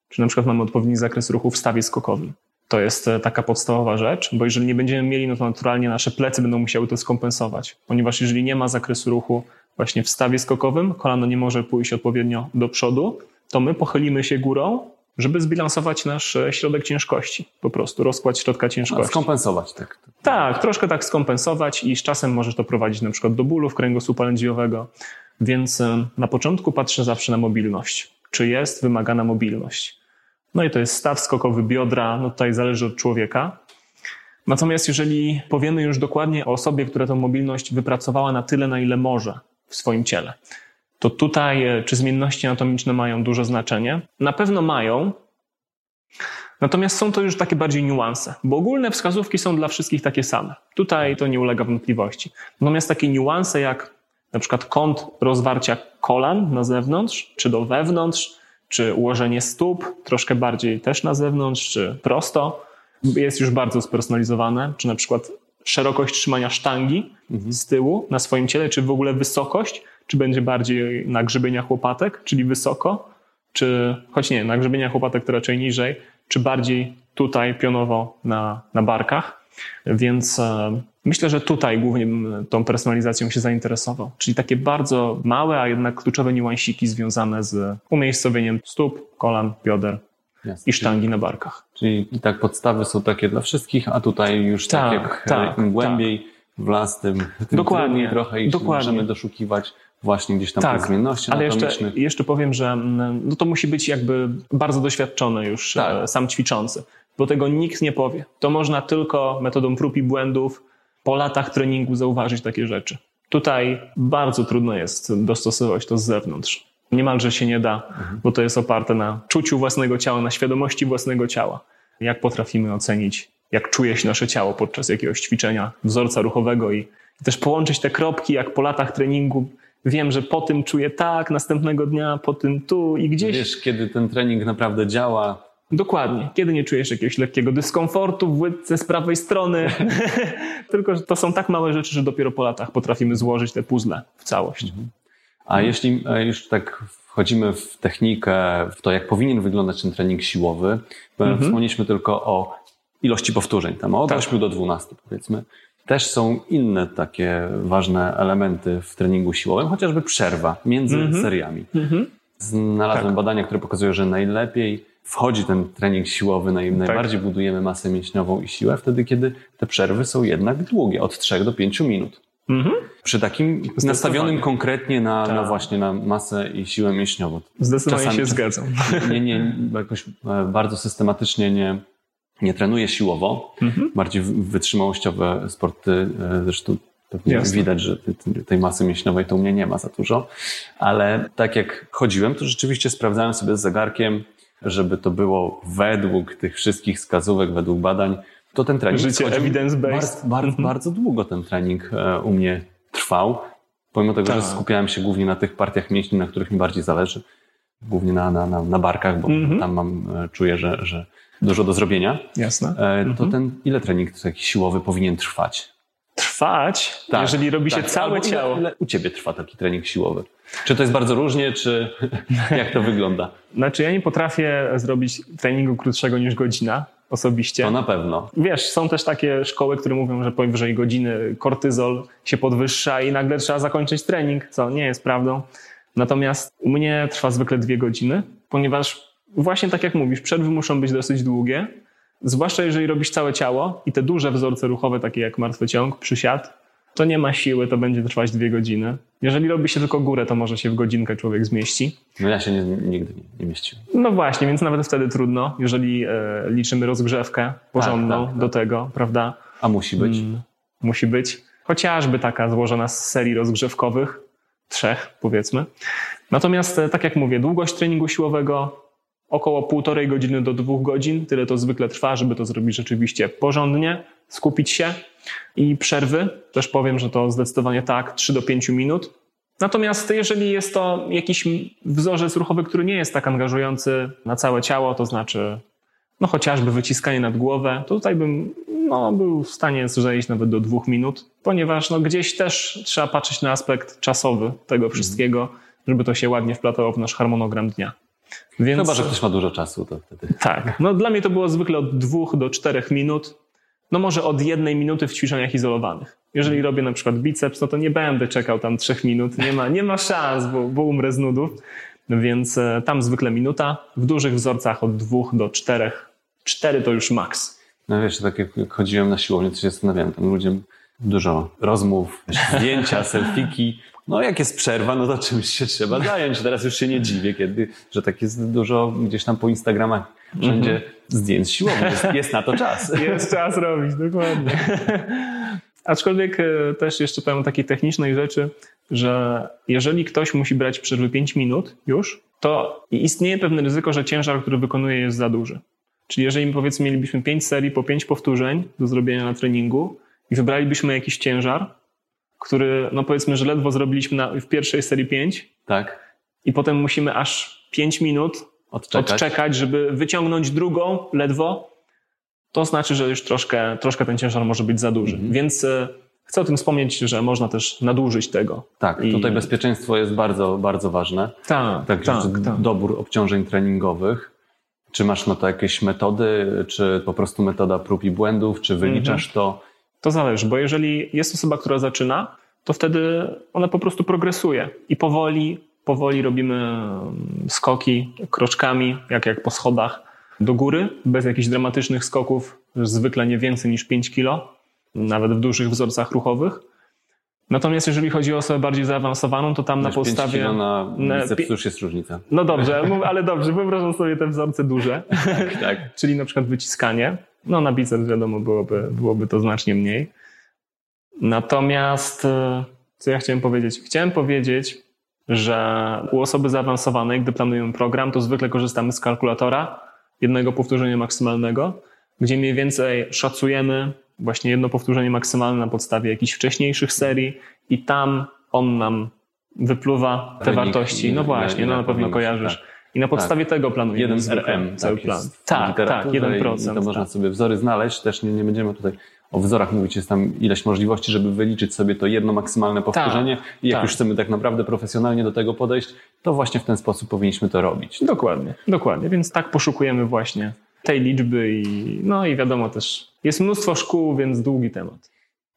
czy na przykład mamy odpowiedni zakres ruchu w stawie skokowym. To jest e, taka podstawowa rzecz, bo jeżeli nie będziemy mieli, no to naturalnie nasze plecy będą musiały to skompensować, ponieważ jeżeli nie ma zakresu ruchu właśnie w stawie skokowym, kolano nie może pójść odpowiednio do przodu, to my pochylimy się górą, żeby zbilansować nasz e, środek ciężkości, po prostu rozkład środka A, ciężkości. skompensować tak. Tak, troszkę tak skompensować i z czasem może to prowadzić na przykład do bólów kręgosłupa lędźwiowego. Więc em, na początku patrzę zawsze na mobilność. Czy jest wymagana mobilność? No i to jest staw skokowy biodra, no tutaj zależy od człowieka. Natomiast jeżeli powiemy już dokładnie o osobie, która tę mobilność wypracowała na tyle, na ile może w swoim ciele, to tutaj e, czy zmienności anatomiczne mają duże znaczenie? Na pewno mają, Natomiast są to już takie bardziej niuanse, bo ogólne wskazówki są dla wszystkich takie same. Tutaj to nie ulega wątpliwości. Natomiast takie niuanse jak na przykład kąt rozwarcia kolan na zewnątrz, czy do wewnątrz, czy ułożenie stóp troszkę bardziej też na zewnątrz, czy prosto, jest już bardzo spersonalizowane, czy na przykład szerokość trzymania sztangi z tyłu na swoim ciele, czy w ogóle wysokość, czy będzie bardziej na grzybieniach łopatek, czyli wysoko, czy choć nie, na grzybieniach łopatek to raczej niżej, czy bardziej tutaj pionowo na, na barkach. Więc e, myślę, że tutaj głównie tą personalizacją się zainteresował. Czyli takie bardzo małe, a jednak kluczowe niuansiki związane z umiejscowieniem stóp, kolan, bioder Jasne. i sztangi na barkach. Czyli i tak podstawy są takie dla wszystkich, a tutaj już tak, Tak, jak tak, im głębiej w las, tym, tym Dokładnie, trochę i dokładnie. możemy doszukiwać właśnie gdzieś tam Tak, zmienności Ale jeszcze, jeszcze powiem, że mm, no to musi być jakby bardzo doświadczony już Tak. e, sam ćwiczący, bo tego nikt nie powie. To można tylko metodą prób i błędów po latach treningu zauważyć takie rzeczy. Tutaj bardzo trudno jest dostosować to z zewnątrz. Niemalże się nie da, bo to jest oparte na czuciu własnego ciała, na świadomości własnego ciała. Jak potrafimy ocenić, jak czuje się nasze ciało podczas jakiegoś ćwiczenia, wzorca ruchowego i też połączyć te kropki, jak po latach treningu wiem, że po tym czuję tak, następnego dnia po tym tu i gdzieś. Wiesz, kiedy ten trening naprawdę działa, Dokładnie. Kiedy nie czujesz jakiegoś lekkiego dyskomfortu w łydce z prawej strony. Tylko, że to są tak małe rzeczy, że dopiero po latach potrafimy złożyć te puzzle w całość. A jeśli e, już tak wchodzimy w technikę, w to, jak powinien wyglądać ten trening siłowy, mhm. wspomnieliśmy tylko o ilości powtórzeń, tam od Tak. 8 do 12 powiedzmy. Też są inne takie ważne elementy w treningu siłowym, chociażby przerwa między Mhm. seriami. Mhm. Znalazłem Tak. badania, które pokazują, że najlepiej wchodzi ten trening siłowy, naj, Tak. najbardziej budujemy masę mięśniową i siłę wtedy, kiedy te przerwy są jednak długie, od 3 do 5 minut. Mhm. Przy takim nastawionym konkretnie na, na Tak. właśnie na masę i siłę mięśniową. Zdecydowanie Czasami- się zgadzam. Nie, nie, jakoś e, bardzo systematycznie nie, nie trenuję siłowo. Mhm. Bardziej wytrzymałościowe sporty, e, zresztą pewnie Jasne. widać, że tej masy mięśniowej to u mnie nie ma za dużo. Ale tak jak chodziłem, to rzeczywiście sprawdzałem sobie z zegarkiem, żeby to było według tych wszystkich wskazówek, według badań, to ten trening Życie evidence-based. Mhm. bardzo długo ten trening e, u mnie trwał. Pomimo tego, Tak. że skupiałem się głównie na tych partiach mięśni, na których mi bardziej zależy, głównie na, na, na, na barkach, bo Mhm. tam mam, e, czuję, że, że dużo do zrobienia, Jasne. e, to Mhm. ten, ile trening taki siłowy powinien trwać? Trwać, Tak, jeżeli robi się Tak, całe albo ciało. Ile, ile u ciebie trwa taki trening siłowy? Czy to jest bardzo różnie, czy jak to wygląda? Znaczy ja nie potrafię zrobić treningu krótszego niż godzina osobiście. To na pewno. Wiesz, są też takie szkoły, które mówią, że powyżej godziny kortyzol się podwyższa i nagle trzeba zakończyć trening, co nie jest prawdą. Natomiast u mnie trwa zwykle dwie godziny, ponieważ właśnie tak jak mówisz, przerwy muszą być dosyć długie, zwłaszcza jeżeli robisz całe ciało i te duże wzorce ruchowe, takie jak martwy ciąg, przysiad, to nie ma siły, to będzie trwać dwie godziny. Jeżeli robi się tylko górę, to może się w godzinkę człowiek zmieści. No ja się nie, nigdy nie, nie mieściłem. No właśnie, więc nawet wtedy trudno, jeżeli e, liczymy rozgrzewkę porządną tak, tak. do tego, prawda? A musi być? Mm, musi być. Chociażby taka złożona z serii rozgrzewkowych, trzech powiedzmy. Natomiast, e, tak jak mówię, długość treningu siłowego około półtorej godziny do dwóch godzin. Tyle to zwykle trwa, żeby to zrobić rzeczywiście porządnie, skupić się. I przerwy, też powiem, że to zdecydowanie tak, 3 do 5 minut. Natomiast jeżeli jest to jakiś wzorzec ruchowy, który nie jest tak angażujący na całe ciało, to znaczy no chociażby wyciskanie nad głowę, to tutaj bym no, był w stanie zejść nawet do dwóch minut, ponieważ no, gdzieś też trzeba patrzeć na aspekt czasowy tego wszystkiego, żeby to się ładnie wplatało w nasz harmonogram dnia. Więc, Chyba, że ktoś ma dużo czasu, to wtedy. Tak. No, dla mnie to było zwykle od dwóch do czterech minut. No może od jednej minuty w ćwiczeniach izolowanych. Jeżeli robię na przykład biceps, no to nie będę czekał tam trzech minut. Nie ma, nie ma szans, bo, bo umrę z nudów. Więc e, tam zwykle minuta. W dużych wzorcach od dwóch do czterech. Cztery to już maks. No wiesz, tak jak chodziłem na siłownię, to się zastanawiałem, tam ludziom dużo rozmów, zdjęcia, selfiki. No jak jest przerwa, no to czymś się trzeba zająć. Teraz już się nie dziwię, kiedy, że tak jest dużo gdzieś tam po Instagramach, wszędzie zdjęć siłowych. Jest, jest na to czas. Jest czas robić, dokładnie. Aczkolwiek e, też jeszcze powiem o takiej technicznej rzeczy, że jeżeli ktoś musi brać przerwy 5 minut już, to istnieje pewne ryzyko, że ciężar, który wykonuje jest za duży. Czyli jeżeli powiedzmy mielibyśmy 5 serii po 5 powtórzeń do zrobienia na treningu i wybralibyśmy jakiś ciężar, który no powiedzmy, że ledwo zrobiliśmy na, w pierwszej serii 5 Tak, i potem musimy aż 5 minut odczekać. odczekać, żeby wyciągnąć drugą ledwo, to znaczy, że już troszkę, troszkę ten ciężar może być za duży. Mhm. Więc e, chcę o tym wspomnieć, że można też nadużyć tego. Tak, I- tutaj bezpieczeństwo jest bardzo, bardzo ważne. Tak, Tak, tak, tak. dobór obciążeń treningowych. Czy masz na to jakieś metody, czy po prostu metoda prób i błędów, czy wyliczasz Mhm. to? To zależy, bo jeżeli jest osoba, która zaczyna, to wtedy ona po prostu progresuje i powoli, powoli robimy mm, skoki kroczkami, jak, jak po schodach do góry, bez jakichś dramatycznych skoków, zwykle nie więcej niż 5 kilo, nawet w dużych wzorcach ruchowych. Natomiast jeżeli chodzi o osobę bardziej zaawansowaną, to tam na Wiesz, 5 podstawie... kilo na na biceps już jest różnica. No dobrze, ale dobrze, wyobrażam sobie te wzorce duże, Tak, tak. czyli na przykład wyciskanie. No na biceps wiadomo byłoby, byłoby to znacznie mniej. Natomiast e, co ja chciałem powiedzieć? Chciałem powiedzieć, że u osoby zaawansowanej, gdy planujemy program, to zwykle korzystamy z kalkulatora jednego powtórzenia maksymalnego, gdzie mniej więcej szacujemy właśnie jedno powtórzenie maksymalne na podstawie jakichś wcześniejszych serii i tam on nam wypluwa te Wynik, wartości. No właśnie, no na pewno kojarzysz. Tak. I na podstawie tego planujemy Jeden zwykle RM, cały tak plan. Tak, tak, literaturze 1%. I to można tak. sobie wzory znaleźć, też nie, nie będziemy tutaj o wzorach mówić, jest tam ileś możliwości, żeby wyliczyć sobie to jedno maksymalne powtórzenie i jak tak. już chcemy tak naprawdę profesjonalnie do tego podejść, to właśnie w ten sposób powinniśmy to robić. Dokładnie, dokładnie. Więc tak poszukujemy właśnie tej liczby i no i wiadomo też, jest mnóstwo szkół, więc długi temat.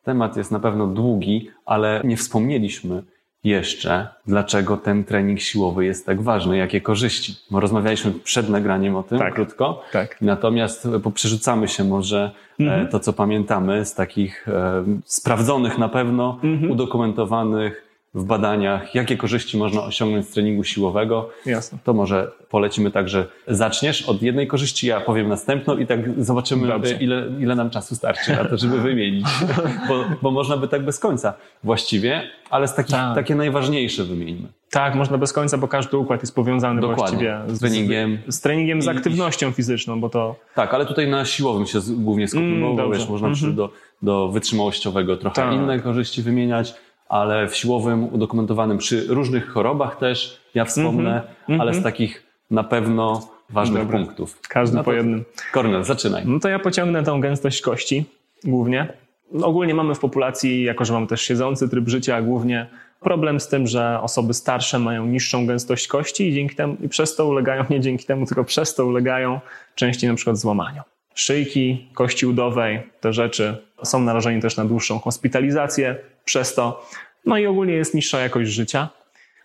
Temat jest na pewno długi, ale nie wspomnieliśmy jeszcze, dlaczego ten trening siłowy jest tak ważny, jakie korzyści. Bo rozmawialiśmy przed nagraniem o tym Tak. krótko, Tak. Natomiast e, poprzerzucamy się może Mhm. e, to, co pamiętamy z takich e, sprawdzonych na pewno, Mhm. udokumentowanych w badaniach, jakie korzyści można osiągnąć z treningu siłowego. Jasne. To może polecimy tak, że zaczniesz od jednej korzyści, ja powiem następną i tak zobaczymy, Dobrze. e, ile, ile nam czasu starczy na to, żeby wymienić. Bo, bo można by tak bez końca właściwie, ale z takich, Tak. takie najważniejsze wymieńmy. Tak, można bez końca, bo każdy układ jest powiązany Dokładnie. właściwie Z treningiem. z, treningiem, z aktywnością fizyczną, bo to Tak, ale tutaj na siłowym się głównie skupimy, Mm, bo wiesz, można Mhm. przy- do, do wytrzymałościowego trochę Tak. inne korzyści wymieniać, ale w siłowym udokumentowanym przy różnych chorobach też ja wspomnę, mm -hmm. ale z takich na pewno ważnych Dobra. punktów. Każdy no po jednym. Kornel, zaczynaj. No to ja pociągnę tą gęstość kości głównie. No ogólnie mamy w populacji, jako że mamy też siedzący tryb życia, głównie problem z tym, że osoby starsze mają niższą gęstość kości i dzięki temu i przez to ulegają, nie dzięki temu, tylko przez to ulegają częściej na przykład złamaniu. Szyjki, kości udowej, te rzeczy są narażeni też na dłuższą hospitalizację przez to. No i ogólnie jest niższa jakość życia,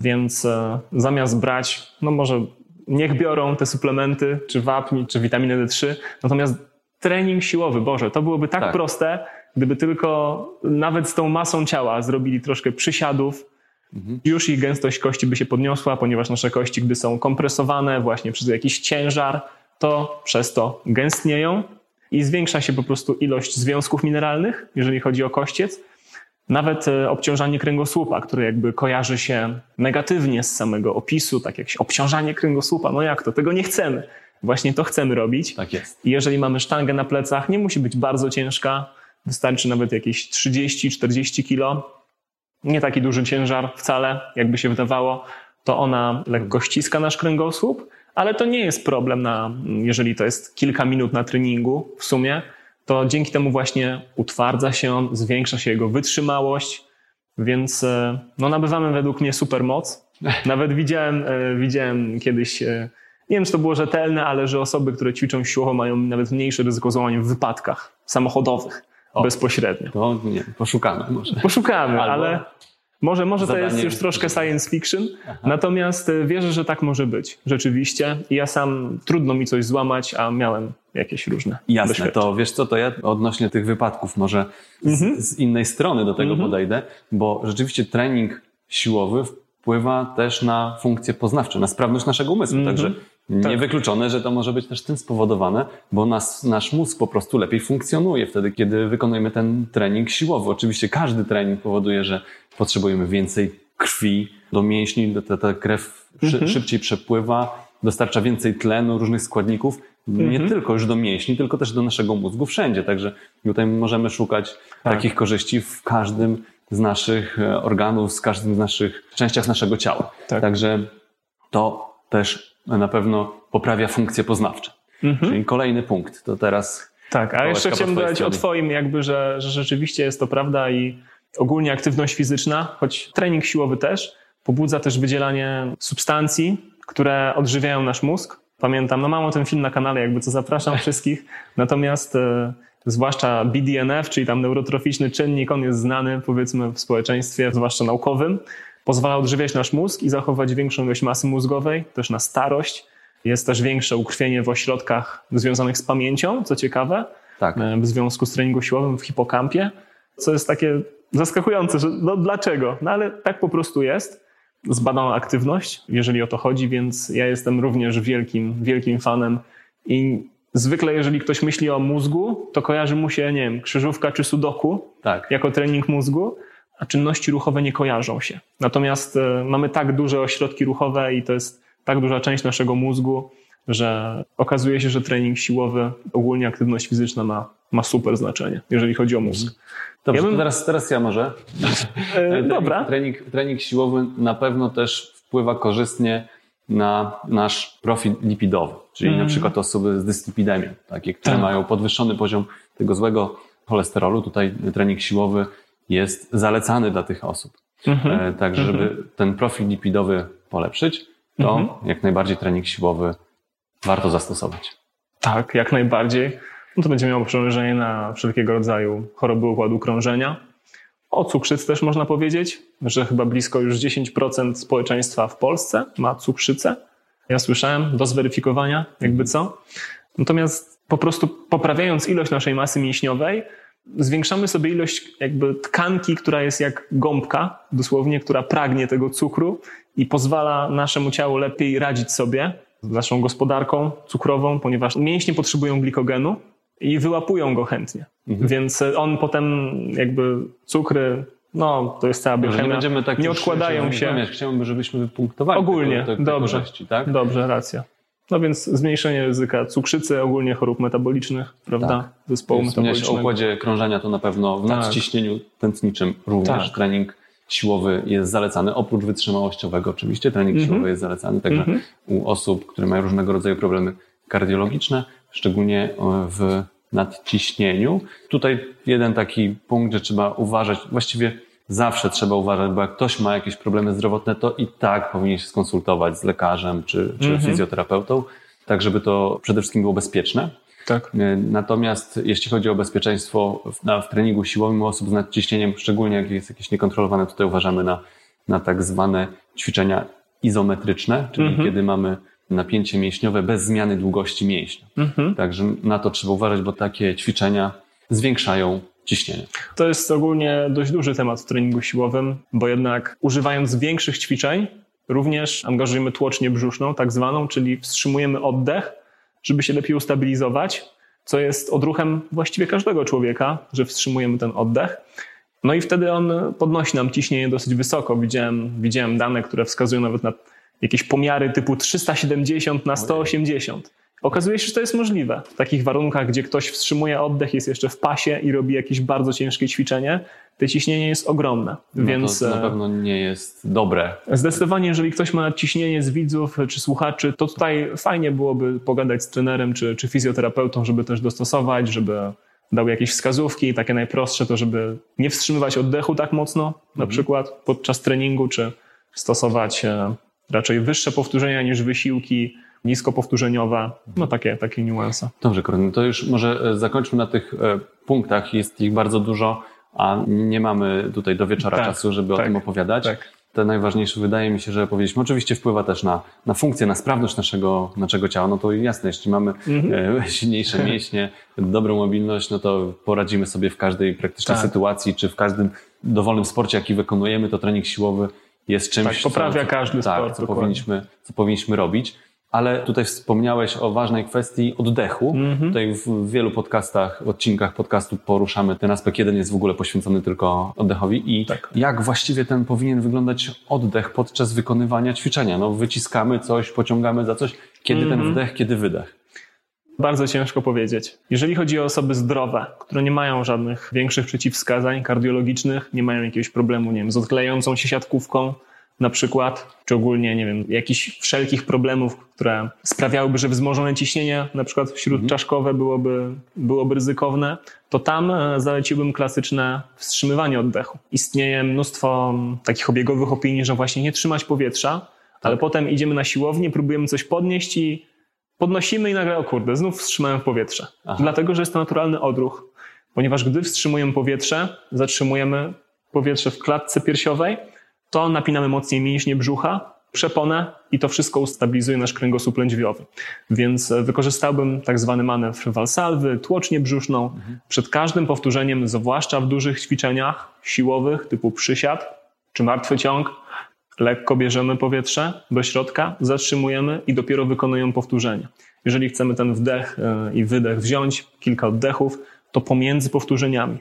więc e, zamiast brać, no może niech biorą te suplementy, czy wapń, czy witaminę D3, natomiast trening siłowy, Boże, to byłoby tak, tak. proste, gdyby tylko nawet z tą masą ciała zrobili troszkę przysiadów, mhm. już ich gęstość kości by się podniosła, ponieważ nasze kości, gdy są kompresowane właśnie przez jakiś ciężar, to przez to gęstnieją i zwiększa się po prostu ilość związków mineralnych, jeżeli chodzi o kościec. Nawet e, obciążanie kręgosłupa, które jakby kojarzy się negatywnie z samego opisu, tak jak obciążanie kręgosłupa, no jak to, tego nie chcemy. Właśnie to chcemy robić. Tak jest. I jeżeli mamy sztangę na plecach, nie musi być bardzo ciężka, wystarczy nawet jakieś 30-40 kilo. Nie taki duży ciężar wcale, jakby się wydawało. To ona lekko ściska nasz kręgosłup, ale to nie jest problem, na, jeżeli to jest kilka minut na treningu w sumie, to dzięki temu właśnie utwardza się on, zwiększa się jego wytrzymałość, więc e, no, nabywamy według mnie super moc. Nawet widziałem, e, widziałem kiedyś, e, nie wiem czy to było rzetelne, ale że osoby, które ćwiczą siłowo mają nawet mniejsze ryzyko złamania w wypadkach samochodowych o, bezpośrednio. To nie, poszukamy może. Poszukamy, Albo... ale może, może to jest już troszkę science fiction, Aha. natomiast e, wierzę, że tak może być rzeczywiście. Ja sam trudno mi coś złamać, a miałem jakieś różne. Jasne, to wiesz co, to ja odnośnie tych wypadków może z, mhm. z innej strony do tego mhm. podejdę, bo rzeczywiście trening siłowy wpływa też na funkcje poznawcze, na sprawność naszego umysłu. Mhm. Także tak. Niewykluczone, że to może być też tym spowodowane, bo nas, nasz mózg po prostu lepiej funkcjonuje wtedy, kiedy wykonujemy ten trening siłowy. Oczywiście każdy trening powoduje, że potrzebujemy więcej krwi do mięśni, ta, ta krew mhm. szybciej przepływa, dostarcza więcej tlenu, różnych składników. Nie mhm. tylko już do mięśni, tylko też do naszego mózgu wszędzie. Także tutaj możemy szukać tak. takich korzyści w każdym z naszych e, organów, z każdym z naszych częściach naszego ciała. Tak. Także to też na pewno poprawia funkcje poznawcze. Mhm. Czyli kolejny punkt, to teraz. Tak, a jeszcze chciałbym dodać o Twoim, jakby, że, że rzeczywiście jest to prawda i ogólnie aktywność fizyczna, choć trening siłowy też, pobudza też wydzielanie substancji, które odżywiają nasz mózg. Pamiętam, no mam o tym film na kanale, jakby co zapraszam wszystkich. Natomiast e, zwłaszcza BDNF, czyli tam neurotroficzny czynnik, on jest znany powiedzmy w społeczeństwie, zwłaszcza naukowym pozwala odżywiać nasz mózg i zachować większą ilość masy mózgowej, też na starość. Jest też większe ukrwienie w ośrodkach związanych z pamięcią, co ciekawe, tak. E, w związku z treningiem siłowym w hipokampie, co jest takie zaskakujące, że no dlaczego? No ale tak po prostu jest. Zbadano aktywność, jeżeli o to chodzi, więc ja jestem również wielkim, wielkim fanem i zwykle jeżeli ktoś myśli o mózgu, to kojarzy mu się, nie wiem, krzyżówka czy sudoku tak. jako trening mózgu, a czynności ruchowe nie kojarzą się. Natomiast e, mamy tak duże ośrodki ruchowe i to jest tak duża część naszego mózgu, że okazuje się, że trening siłowy, ogólnie aktywność fizyczna ma, ma super znaczenie, jeżeli chodzi o mózg. Dobrze, ja bym... teraz, teraz ja może. E, dobra. Trening, trening siłowy na pewno też wpływa korzystnie na nasz profil lipidowy, czyli mm. na przykład osoby z dyslipidemią, takie, które tak. mają podwyższony poziom tego złego cholesterolu. Tutaj trening siłowy jest zalecany dla tych osób. Mhm. E, także, żeby mhm. ten profil lipidowy polepszyć, to mhm. jak najbardziej trening siłowy warto zastosować. Tak, jak najbardziej. No to będzie miało przełożenie na wszelkiego rodzaju choroby układu krążenia. O cukrzycy też można powiedzieć, że chyba blisko już 10% społeczeństwa w Polsce ma cukrzycę. Ja słyszałem do zweryfikowania, jakby co. Natomiast po prostu poprawiając ilość naszej masy mięśniowej, zwiększamy sobie ilość jakby tkanki, która jest jak gąbka, dosłownie, która pragnie tego cukru i pozwala naszemu ciału lepiej radzić sobie z naszą gospodarką cukrową, ponieważ mięśnie potrzebują glikogenu i wyłapują go chętnie. Mhm. Więc on potem jakby cukry no, to jest cała biochemia. Nie, będziemy tak nie odkładają się. Chciałbym, żebyśmy wypunktowali Ogólnie, te, te, te dobrze, korzyści, tak? Dobrze, racja. No więc zmniejszenie ryzyka cukrzycy, ogólnie chorób metabolicznych, prawda? Tak. Zespołu metabolicznego. o układzie krążenia to na pewno w tak. nadciśnieniu tętniczym również tak. trening siłowy jest zalecany, oprócz wytrzymałościowego oczywiście, trening mm -hmm. siłowy jest zalecany także mm -hmm. u osób, które mają różnego rodzaju problemy kardiologiczne, szczególnie w nadciśnieniu. Tutaj jeden taki punkt, że trzeba uważać, właściwie zawsze trzeba uważać, bo jak ktoś ma jakieś problemy zdrowotne, to i tak powinien się skonsultować z lekarzem czy, czy -hmm. fizjoterapeutą, tak żeby to przede wszystkim było bezpieczne. Tak. E, natomiast jeśli chodzi o bezpieczeństwo w, w treningu siłowym osób z nadciśnieniem, szczególnie jak jest jakieś niekontrolowane, tutaj uważamy na, na tak zwane ćwiczenia izometryczne, czyli mhm. kiedy mamy napięcie mięśniowe bez zmiany długości mięśnia. Mhm. Także na to trzeba uważać, bo takie ćwiczenia zwiększają ciśnienie. To jest ogólnie dość duży temat w treningu siłowym, bo jednak używając większych ćwiczeń, również angażujemy tłocznię brzuszną, tak zwaną, czyli wstrzymujemy oddech, żeby się lepiej ustabilizować, co jest odruchem właściwie każdego człowieka, że wstrzymujemy ten oddech. No i wtedy on podnosi nam ciśnienie dosyć wysoko. Widziałem, widziałem dane, które wskazują nawet na jakieś pomiary typu 370 na 180. Okazuje się, że to jest możliwe. W takich warunkach, gdzie ktoś wstrzymuje oddech, jest jeszcze w pasie i robi jakieś bardzo ciężkie ćwiczenie, to ciśnienie jest ogromne. No więc to na e, pewno nie jest dobre. Zdecydowanie, jeżeli ktoś ma ciśnienie z widzów czy słuchaczy, to tutaj fajnie byłoby pogadać z trenerem czy, czy fizjoterapeutą, żeby też dostosować, żeby dał jakieś wskazówki, takie najprostsze, to żeby nie wstrzymywać oddechu tak mocno, na mhm. przykład podczas treningu, czy stosować e, raczej wyższe powtórzenia niż wysiłki niskopowtórzeniowe, no takie, takie niuanse. Dobrze, Koryn, to już może e, zakończmy na tych punktach, jest ich bardzo dużo a nie mamy tutaj do wieczora tak, czasu, żeby tak, o tym opowiadać. Tak. To najważniejsze wydaje mi się, że powiedzieliśmy. Oczywiście wpływa też na, na funkcję, na sprawność naszego, naszego ciała. No to jasne, jeśli mamy mhm. E, silniejsze mięśnie, dobrą mobilność, no to poradzimy sobie w każdej praktycznie tak. sytuacji, czy w każdym dowolnym sporcie, jaki wykonujemy, to trening siłowy jest czymś, tak, poprawia co, każdy tak, sport. Co powinniśmy, co powinniśmy robić ale tutaj wspomniałeś o ważnej kwestii oddechu. Mm -hmm. Tutaj w wielu podcastach, odcinkach podcastu poruszamy ten aspekt. Jeden jest w ogóle poświęcony tylko oddechowi i tak. jak właściwie ten powinien wyglądać oddech podczas wykonywania ćwiczenia. No, wyciskamy coś, pociągamy za coś. Kiedy mm -hmm. ten mhm. wdech, kiedy wydech? Bardzo ciężko powiedzieć. Jeżeli chodzi o osoby zdrowe, które nie mają żadnych większych przeciwwskazań kardiologicznych, nie mają jakiegoś problemu, nie wiem, z odklejającą się siatkówką, na przykład, czy ogólnie, nie wiem, jakichś wszelkich problemów, które sprawiałyby, że wzmożone ciśnienie, na przykład śródczaszkowe byłoby, byłoby ryzykowne, to tam e, zaleciłbym klasyczne wstrzymywanie oddechu. Istnieje mnóstwo takich obiegowych opinii, że właśnie nie trzymać powietrza, tak. ale potem idziemy na siłownię, próbujemy coś podnieść i podnosimy i nagle, o kurde, znów wstrzymałem powietrze. Aha. Dlatego, że jest to naturalny odruch. Ponieważ gdy wstrzymujemy powietrze, zatrzymujemy powietrze w klatce piersiowej, to napinamy mocniej mięśnie brzucha, przeponę i to wszystko ustabilizuje nasz kręgosłup lędźwiowy. Więc e, wykorzystałbym tak zwany manewr walsalwy, tłocznię brzuszną. Przed każdym powtórzeniem, zwłaszcza w dużych ćwiczeniach siłowych typu przysiad czy martwy ciąg, lekko bierzemy powietrze do środka, zatrzymujemy i dopiero wykonujemy powtórzenie. Jeżeli chcemy ten wdech e, i wydech wziąć, kilka oddechów, to pomiędzy powtórzeniami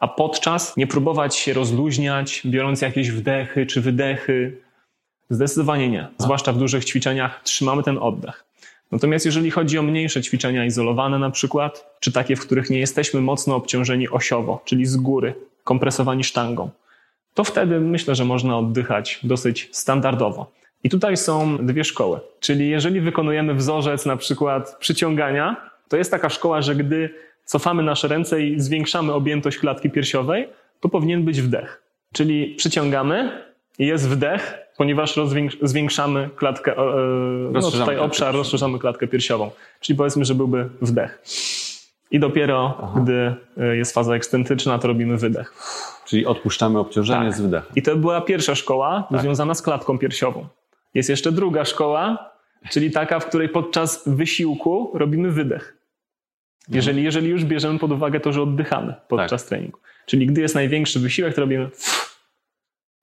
a podczas nie próbować się rozluźniać, biorąc jakieś wdechy czy wydechy. Zdecydowanie nie. Zwłaszcza w dużych ćwiczeniach trzymamy ten oddech. Natomiast jeżeli chodzi o mniejsze ćwiczenia izolowane na przykład, czy takie, w których nie jesteśmy mocno obciążeni osiowo, czyli z góry, kompresowani sztangą, to wtedy myślę, że można oddychać dosyć standardowo. I tutaj są dwie szkoły. Czyli jeżeli wykonujemy wzorzec na przykład przyciągania, to jest taka szkoła, że gdy cofamy nasze ręce i zwiększamy objętość klatki piersiowej, to powinien być wdech. Czyli przyciągamy jest wdech, ponieważ zwiększamy klatkę, e, no tutaj obszar, rozszerzamy klatkę piersiową. Czyli powiedzmy, że byłby wdech. I dopiero, Aha. gdy e, jest faza ekstentyczna, to robimy wydech. Czyli odpuszczamy obciążenie tak. z wydechem. I to była pierwsza szkoła tak. związana z klatką piersiową. Jest jeszcze druga szkoła, czyli taka, w której podczas wysiłku robimy wydech. Jeżeli, jeżeli już bierzemy pod uwagę to, że oddychamy podczas tak. treningu. Czyli gdy jest największy wysiłek, to robimy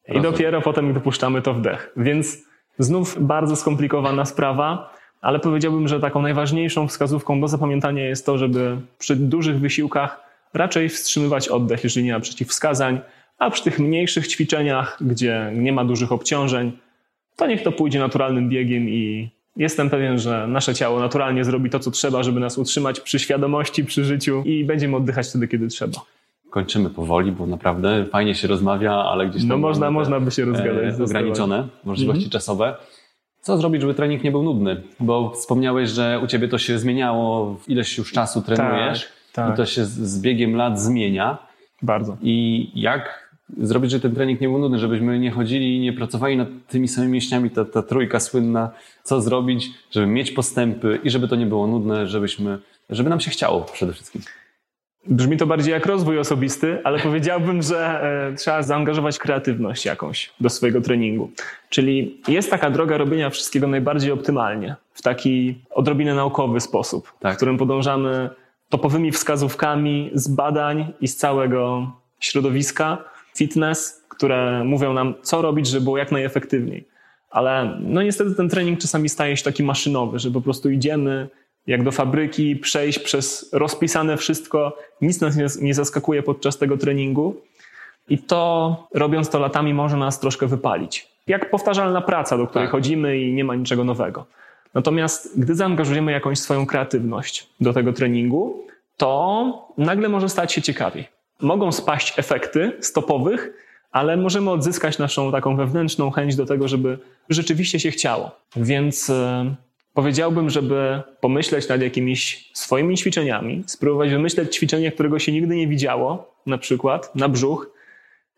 i dopiero potem dopuszczamy to wdech. Więc znów bardzo skomplikowana sprawa, ale powiedziałbym, że taką najważniejszą wskazówką do zapamiętania jest to, żeby przy dużych wysiłkach raczej wstrzymywać oddech, jeżeli nie ma przeciwwskazań, a przy tych mniejszych ćwiczeniach, gdzie nie ma dużych obciążeń, to niech to pójdzie naturalnym biegiem i Jestem pewien, że nasze ciało naturalnie zrobi to, co trzeba, żeby nas utrzymać przy świadomości, przy życiu i będziemy oddychać wtedy, kiedy trzeba. kończymy powoli, bo naprawdę fajnie się rozmawia, ale gdzieś tam No można, można by się rozgadać. e, ograniczone możliwości czasowe. Co zrobić, żeby trening nie był nudny? Bo wspomniałeś, że u ciebie to się zmieniało, w ileś już czasu trenujesz tak. i to się z biegiem lat zmienia. Bardzo. I jak zrobić, żeby ten trening nie był nudny, żebyśmy nie chodzili i nie pracowali nad tymi samymi mięśniami, ta, ta trójka słynna, co zrobić, żeby mieć postępy i żeby to nie było nudne, żebyśmy, żeby nam się chciało przede wszystkim. Brzmi to bardziej jak rozwój osobisty, ale powiedziałbym, że e, trzeba zaangażować kreatywność jakąś do swojego treningu. Czyli jest taka droga robienia wszystkiego najbardziej optymalnie, w taki odrobinę naukowy sposób, Tak. w którym podążamy topowymi wskazówkami z badań i z całego środowiska fitness, które mówią nam, co robić, żeby było jak najefektywniej. Ale no niestety ten trening czasami staje się taki maszynowy, że po prostu idziemy jak do fabryki, przejść przez rozpisane wszystko, nic nas nie- nie zaskakuje podczas tego treningu. I to, robiąc to latami, może nas troszkę wypalić. Jak powtarzalna praca, do której Tak. chodzimy i nie ma niczego nowego. Natomiast gdy zaangażujemy jakąś swoją kreatywność do tego treningu, to nagle może stać się ciekawiej. Mogą spaść efekty stopowych, ale możemy odzyskać naszą taką wewnętrzną chęć do tego, żeby rzeczywiście się chciało. Więc e, powiedziałbym, żeby pomyśleć nad jakimiś swoimi ćwiczeniami, spróbować wymyśleć ćwiczenie, którego się nigdy nie widziało, na przykład na brzuch,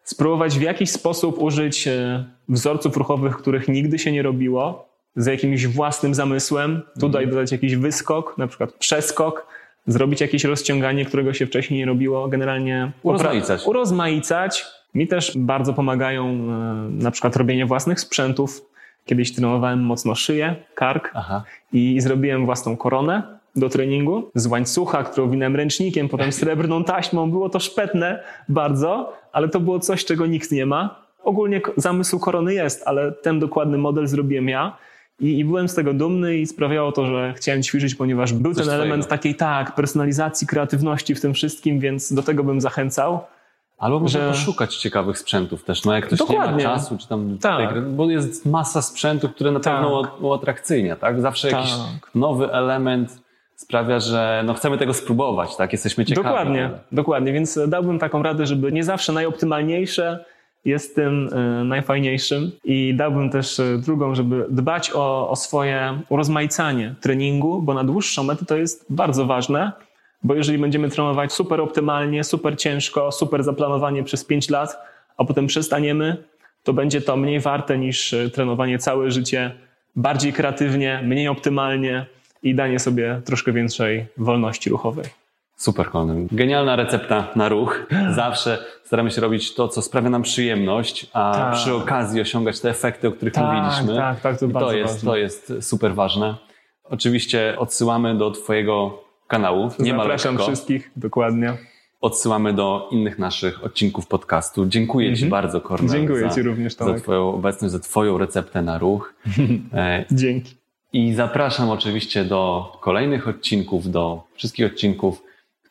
spróbować w jakiś sposób użyć e, wzorców ruchowych, których nigdy się nie robiło, z jakimś własnym zamysłem, tutaj dodać jakiś wyskok, na przykład przeskok, zrobić jakieś rozciąganie, którego się wcześniej nie robiło, generalnie Urozmaicać. urozmaicać. Mi też bardzo pomagają e, na przykład robienie własnych sprzętów. Kiedyś trenowałem mocno szyję, kark Aha. i zrobiłem własną koronę do treningu z łańcucha, którą winałem ręcznikiem, potem srebrną taśmą. Było to szpetne bardzo, ale to było coś, czego nikt nie ma. Ogólnie zamysł korony jest, ale ten dokładny model zrobiłem ja. I, I byłem z tego dumny i sprawiało to, że chciałem ćwiczyć, ponieważ był Coś ten element swojego. takiej, tak, personalizacji, kreatywności w tym wszystkim, więc do tego bym zachęcał. Albo można Że- poszukać ciekawych sprzętów też, no jak ktoś nie Dokładnie. ma czasu, czy tam Tak. gry, bo jest masa sprzętów, które na Tak. pewno uatrakcyjnia, tak? Zawsze jakiś Tak. nowy element sprawia, że no chcemy tego spróbować, tak? Jesteśmy ciekawi. Dokładnie, dokładnie, więc dałbym taką radę, żeby nie zawsze najoptymalniejsze jest tym e, najfajniejszym i dałbym też e, drugą, żeby dbać o, o swoje urozmaicanie treningu, bo na dłuższą metę to jest bardzo ważne, bo jeżeli będziemy trenować super optymalnie, super ciężko, super zaplanowanie przez 5 lat, a potem przestaniemy, to będzie to mniej warte niż e, trenowanie całe życie bardziej kreatywnie, mniej optymalnie i danie sobie troszkę większej wolności ruchowej. Super, Kolny. Genialna recepta na ruch. Zawsze staramy się robić to, co sprawia nam przyjemność, a Tak. przy okazji osiągać te efekty, o których Tak, mówiliśmy. tak, tak, to I to jest, ważne. to jest super ważne. Oczywiście odsyłamy do Twojego kanału. Nie ma Zapraszam lekko. wszystkich, dokładnie. Odsyłamy do innych naszych odcinków podcastu. Dziękuję Ci bardzo, Kornel. Mhm. Dziękuję za, Ci również, za Tomek. Twoją obecność, za Twoją receptę na ruch. E, Dzięki. I zapraszam oczywiście do kolejnych odcinków, do wszystkich odcinków,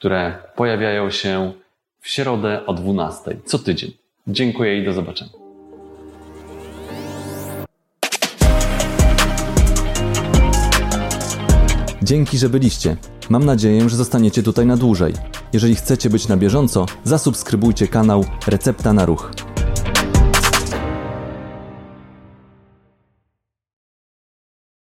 które pojawiają się w środę o 12 co tydzień. Dziękuję i do zobaczenia. Dzięki, że byliście. Mam nadzieję, że zostaniecie tutaj na dłużej. Jeżeli chcecie być na bieżąco, zasubskrybujcie kanał Recepta na Ruch.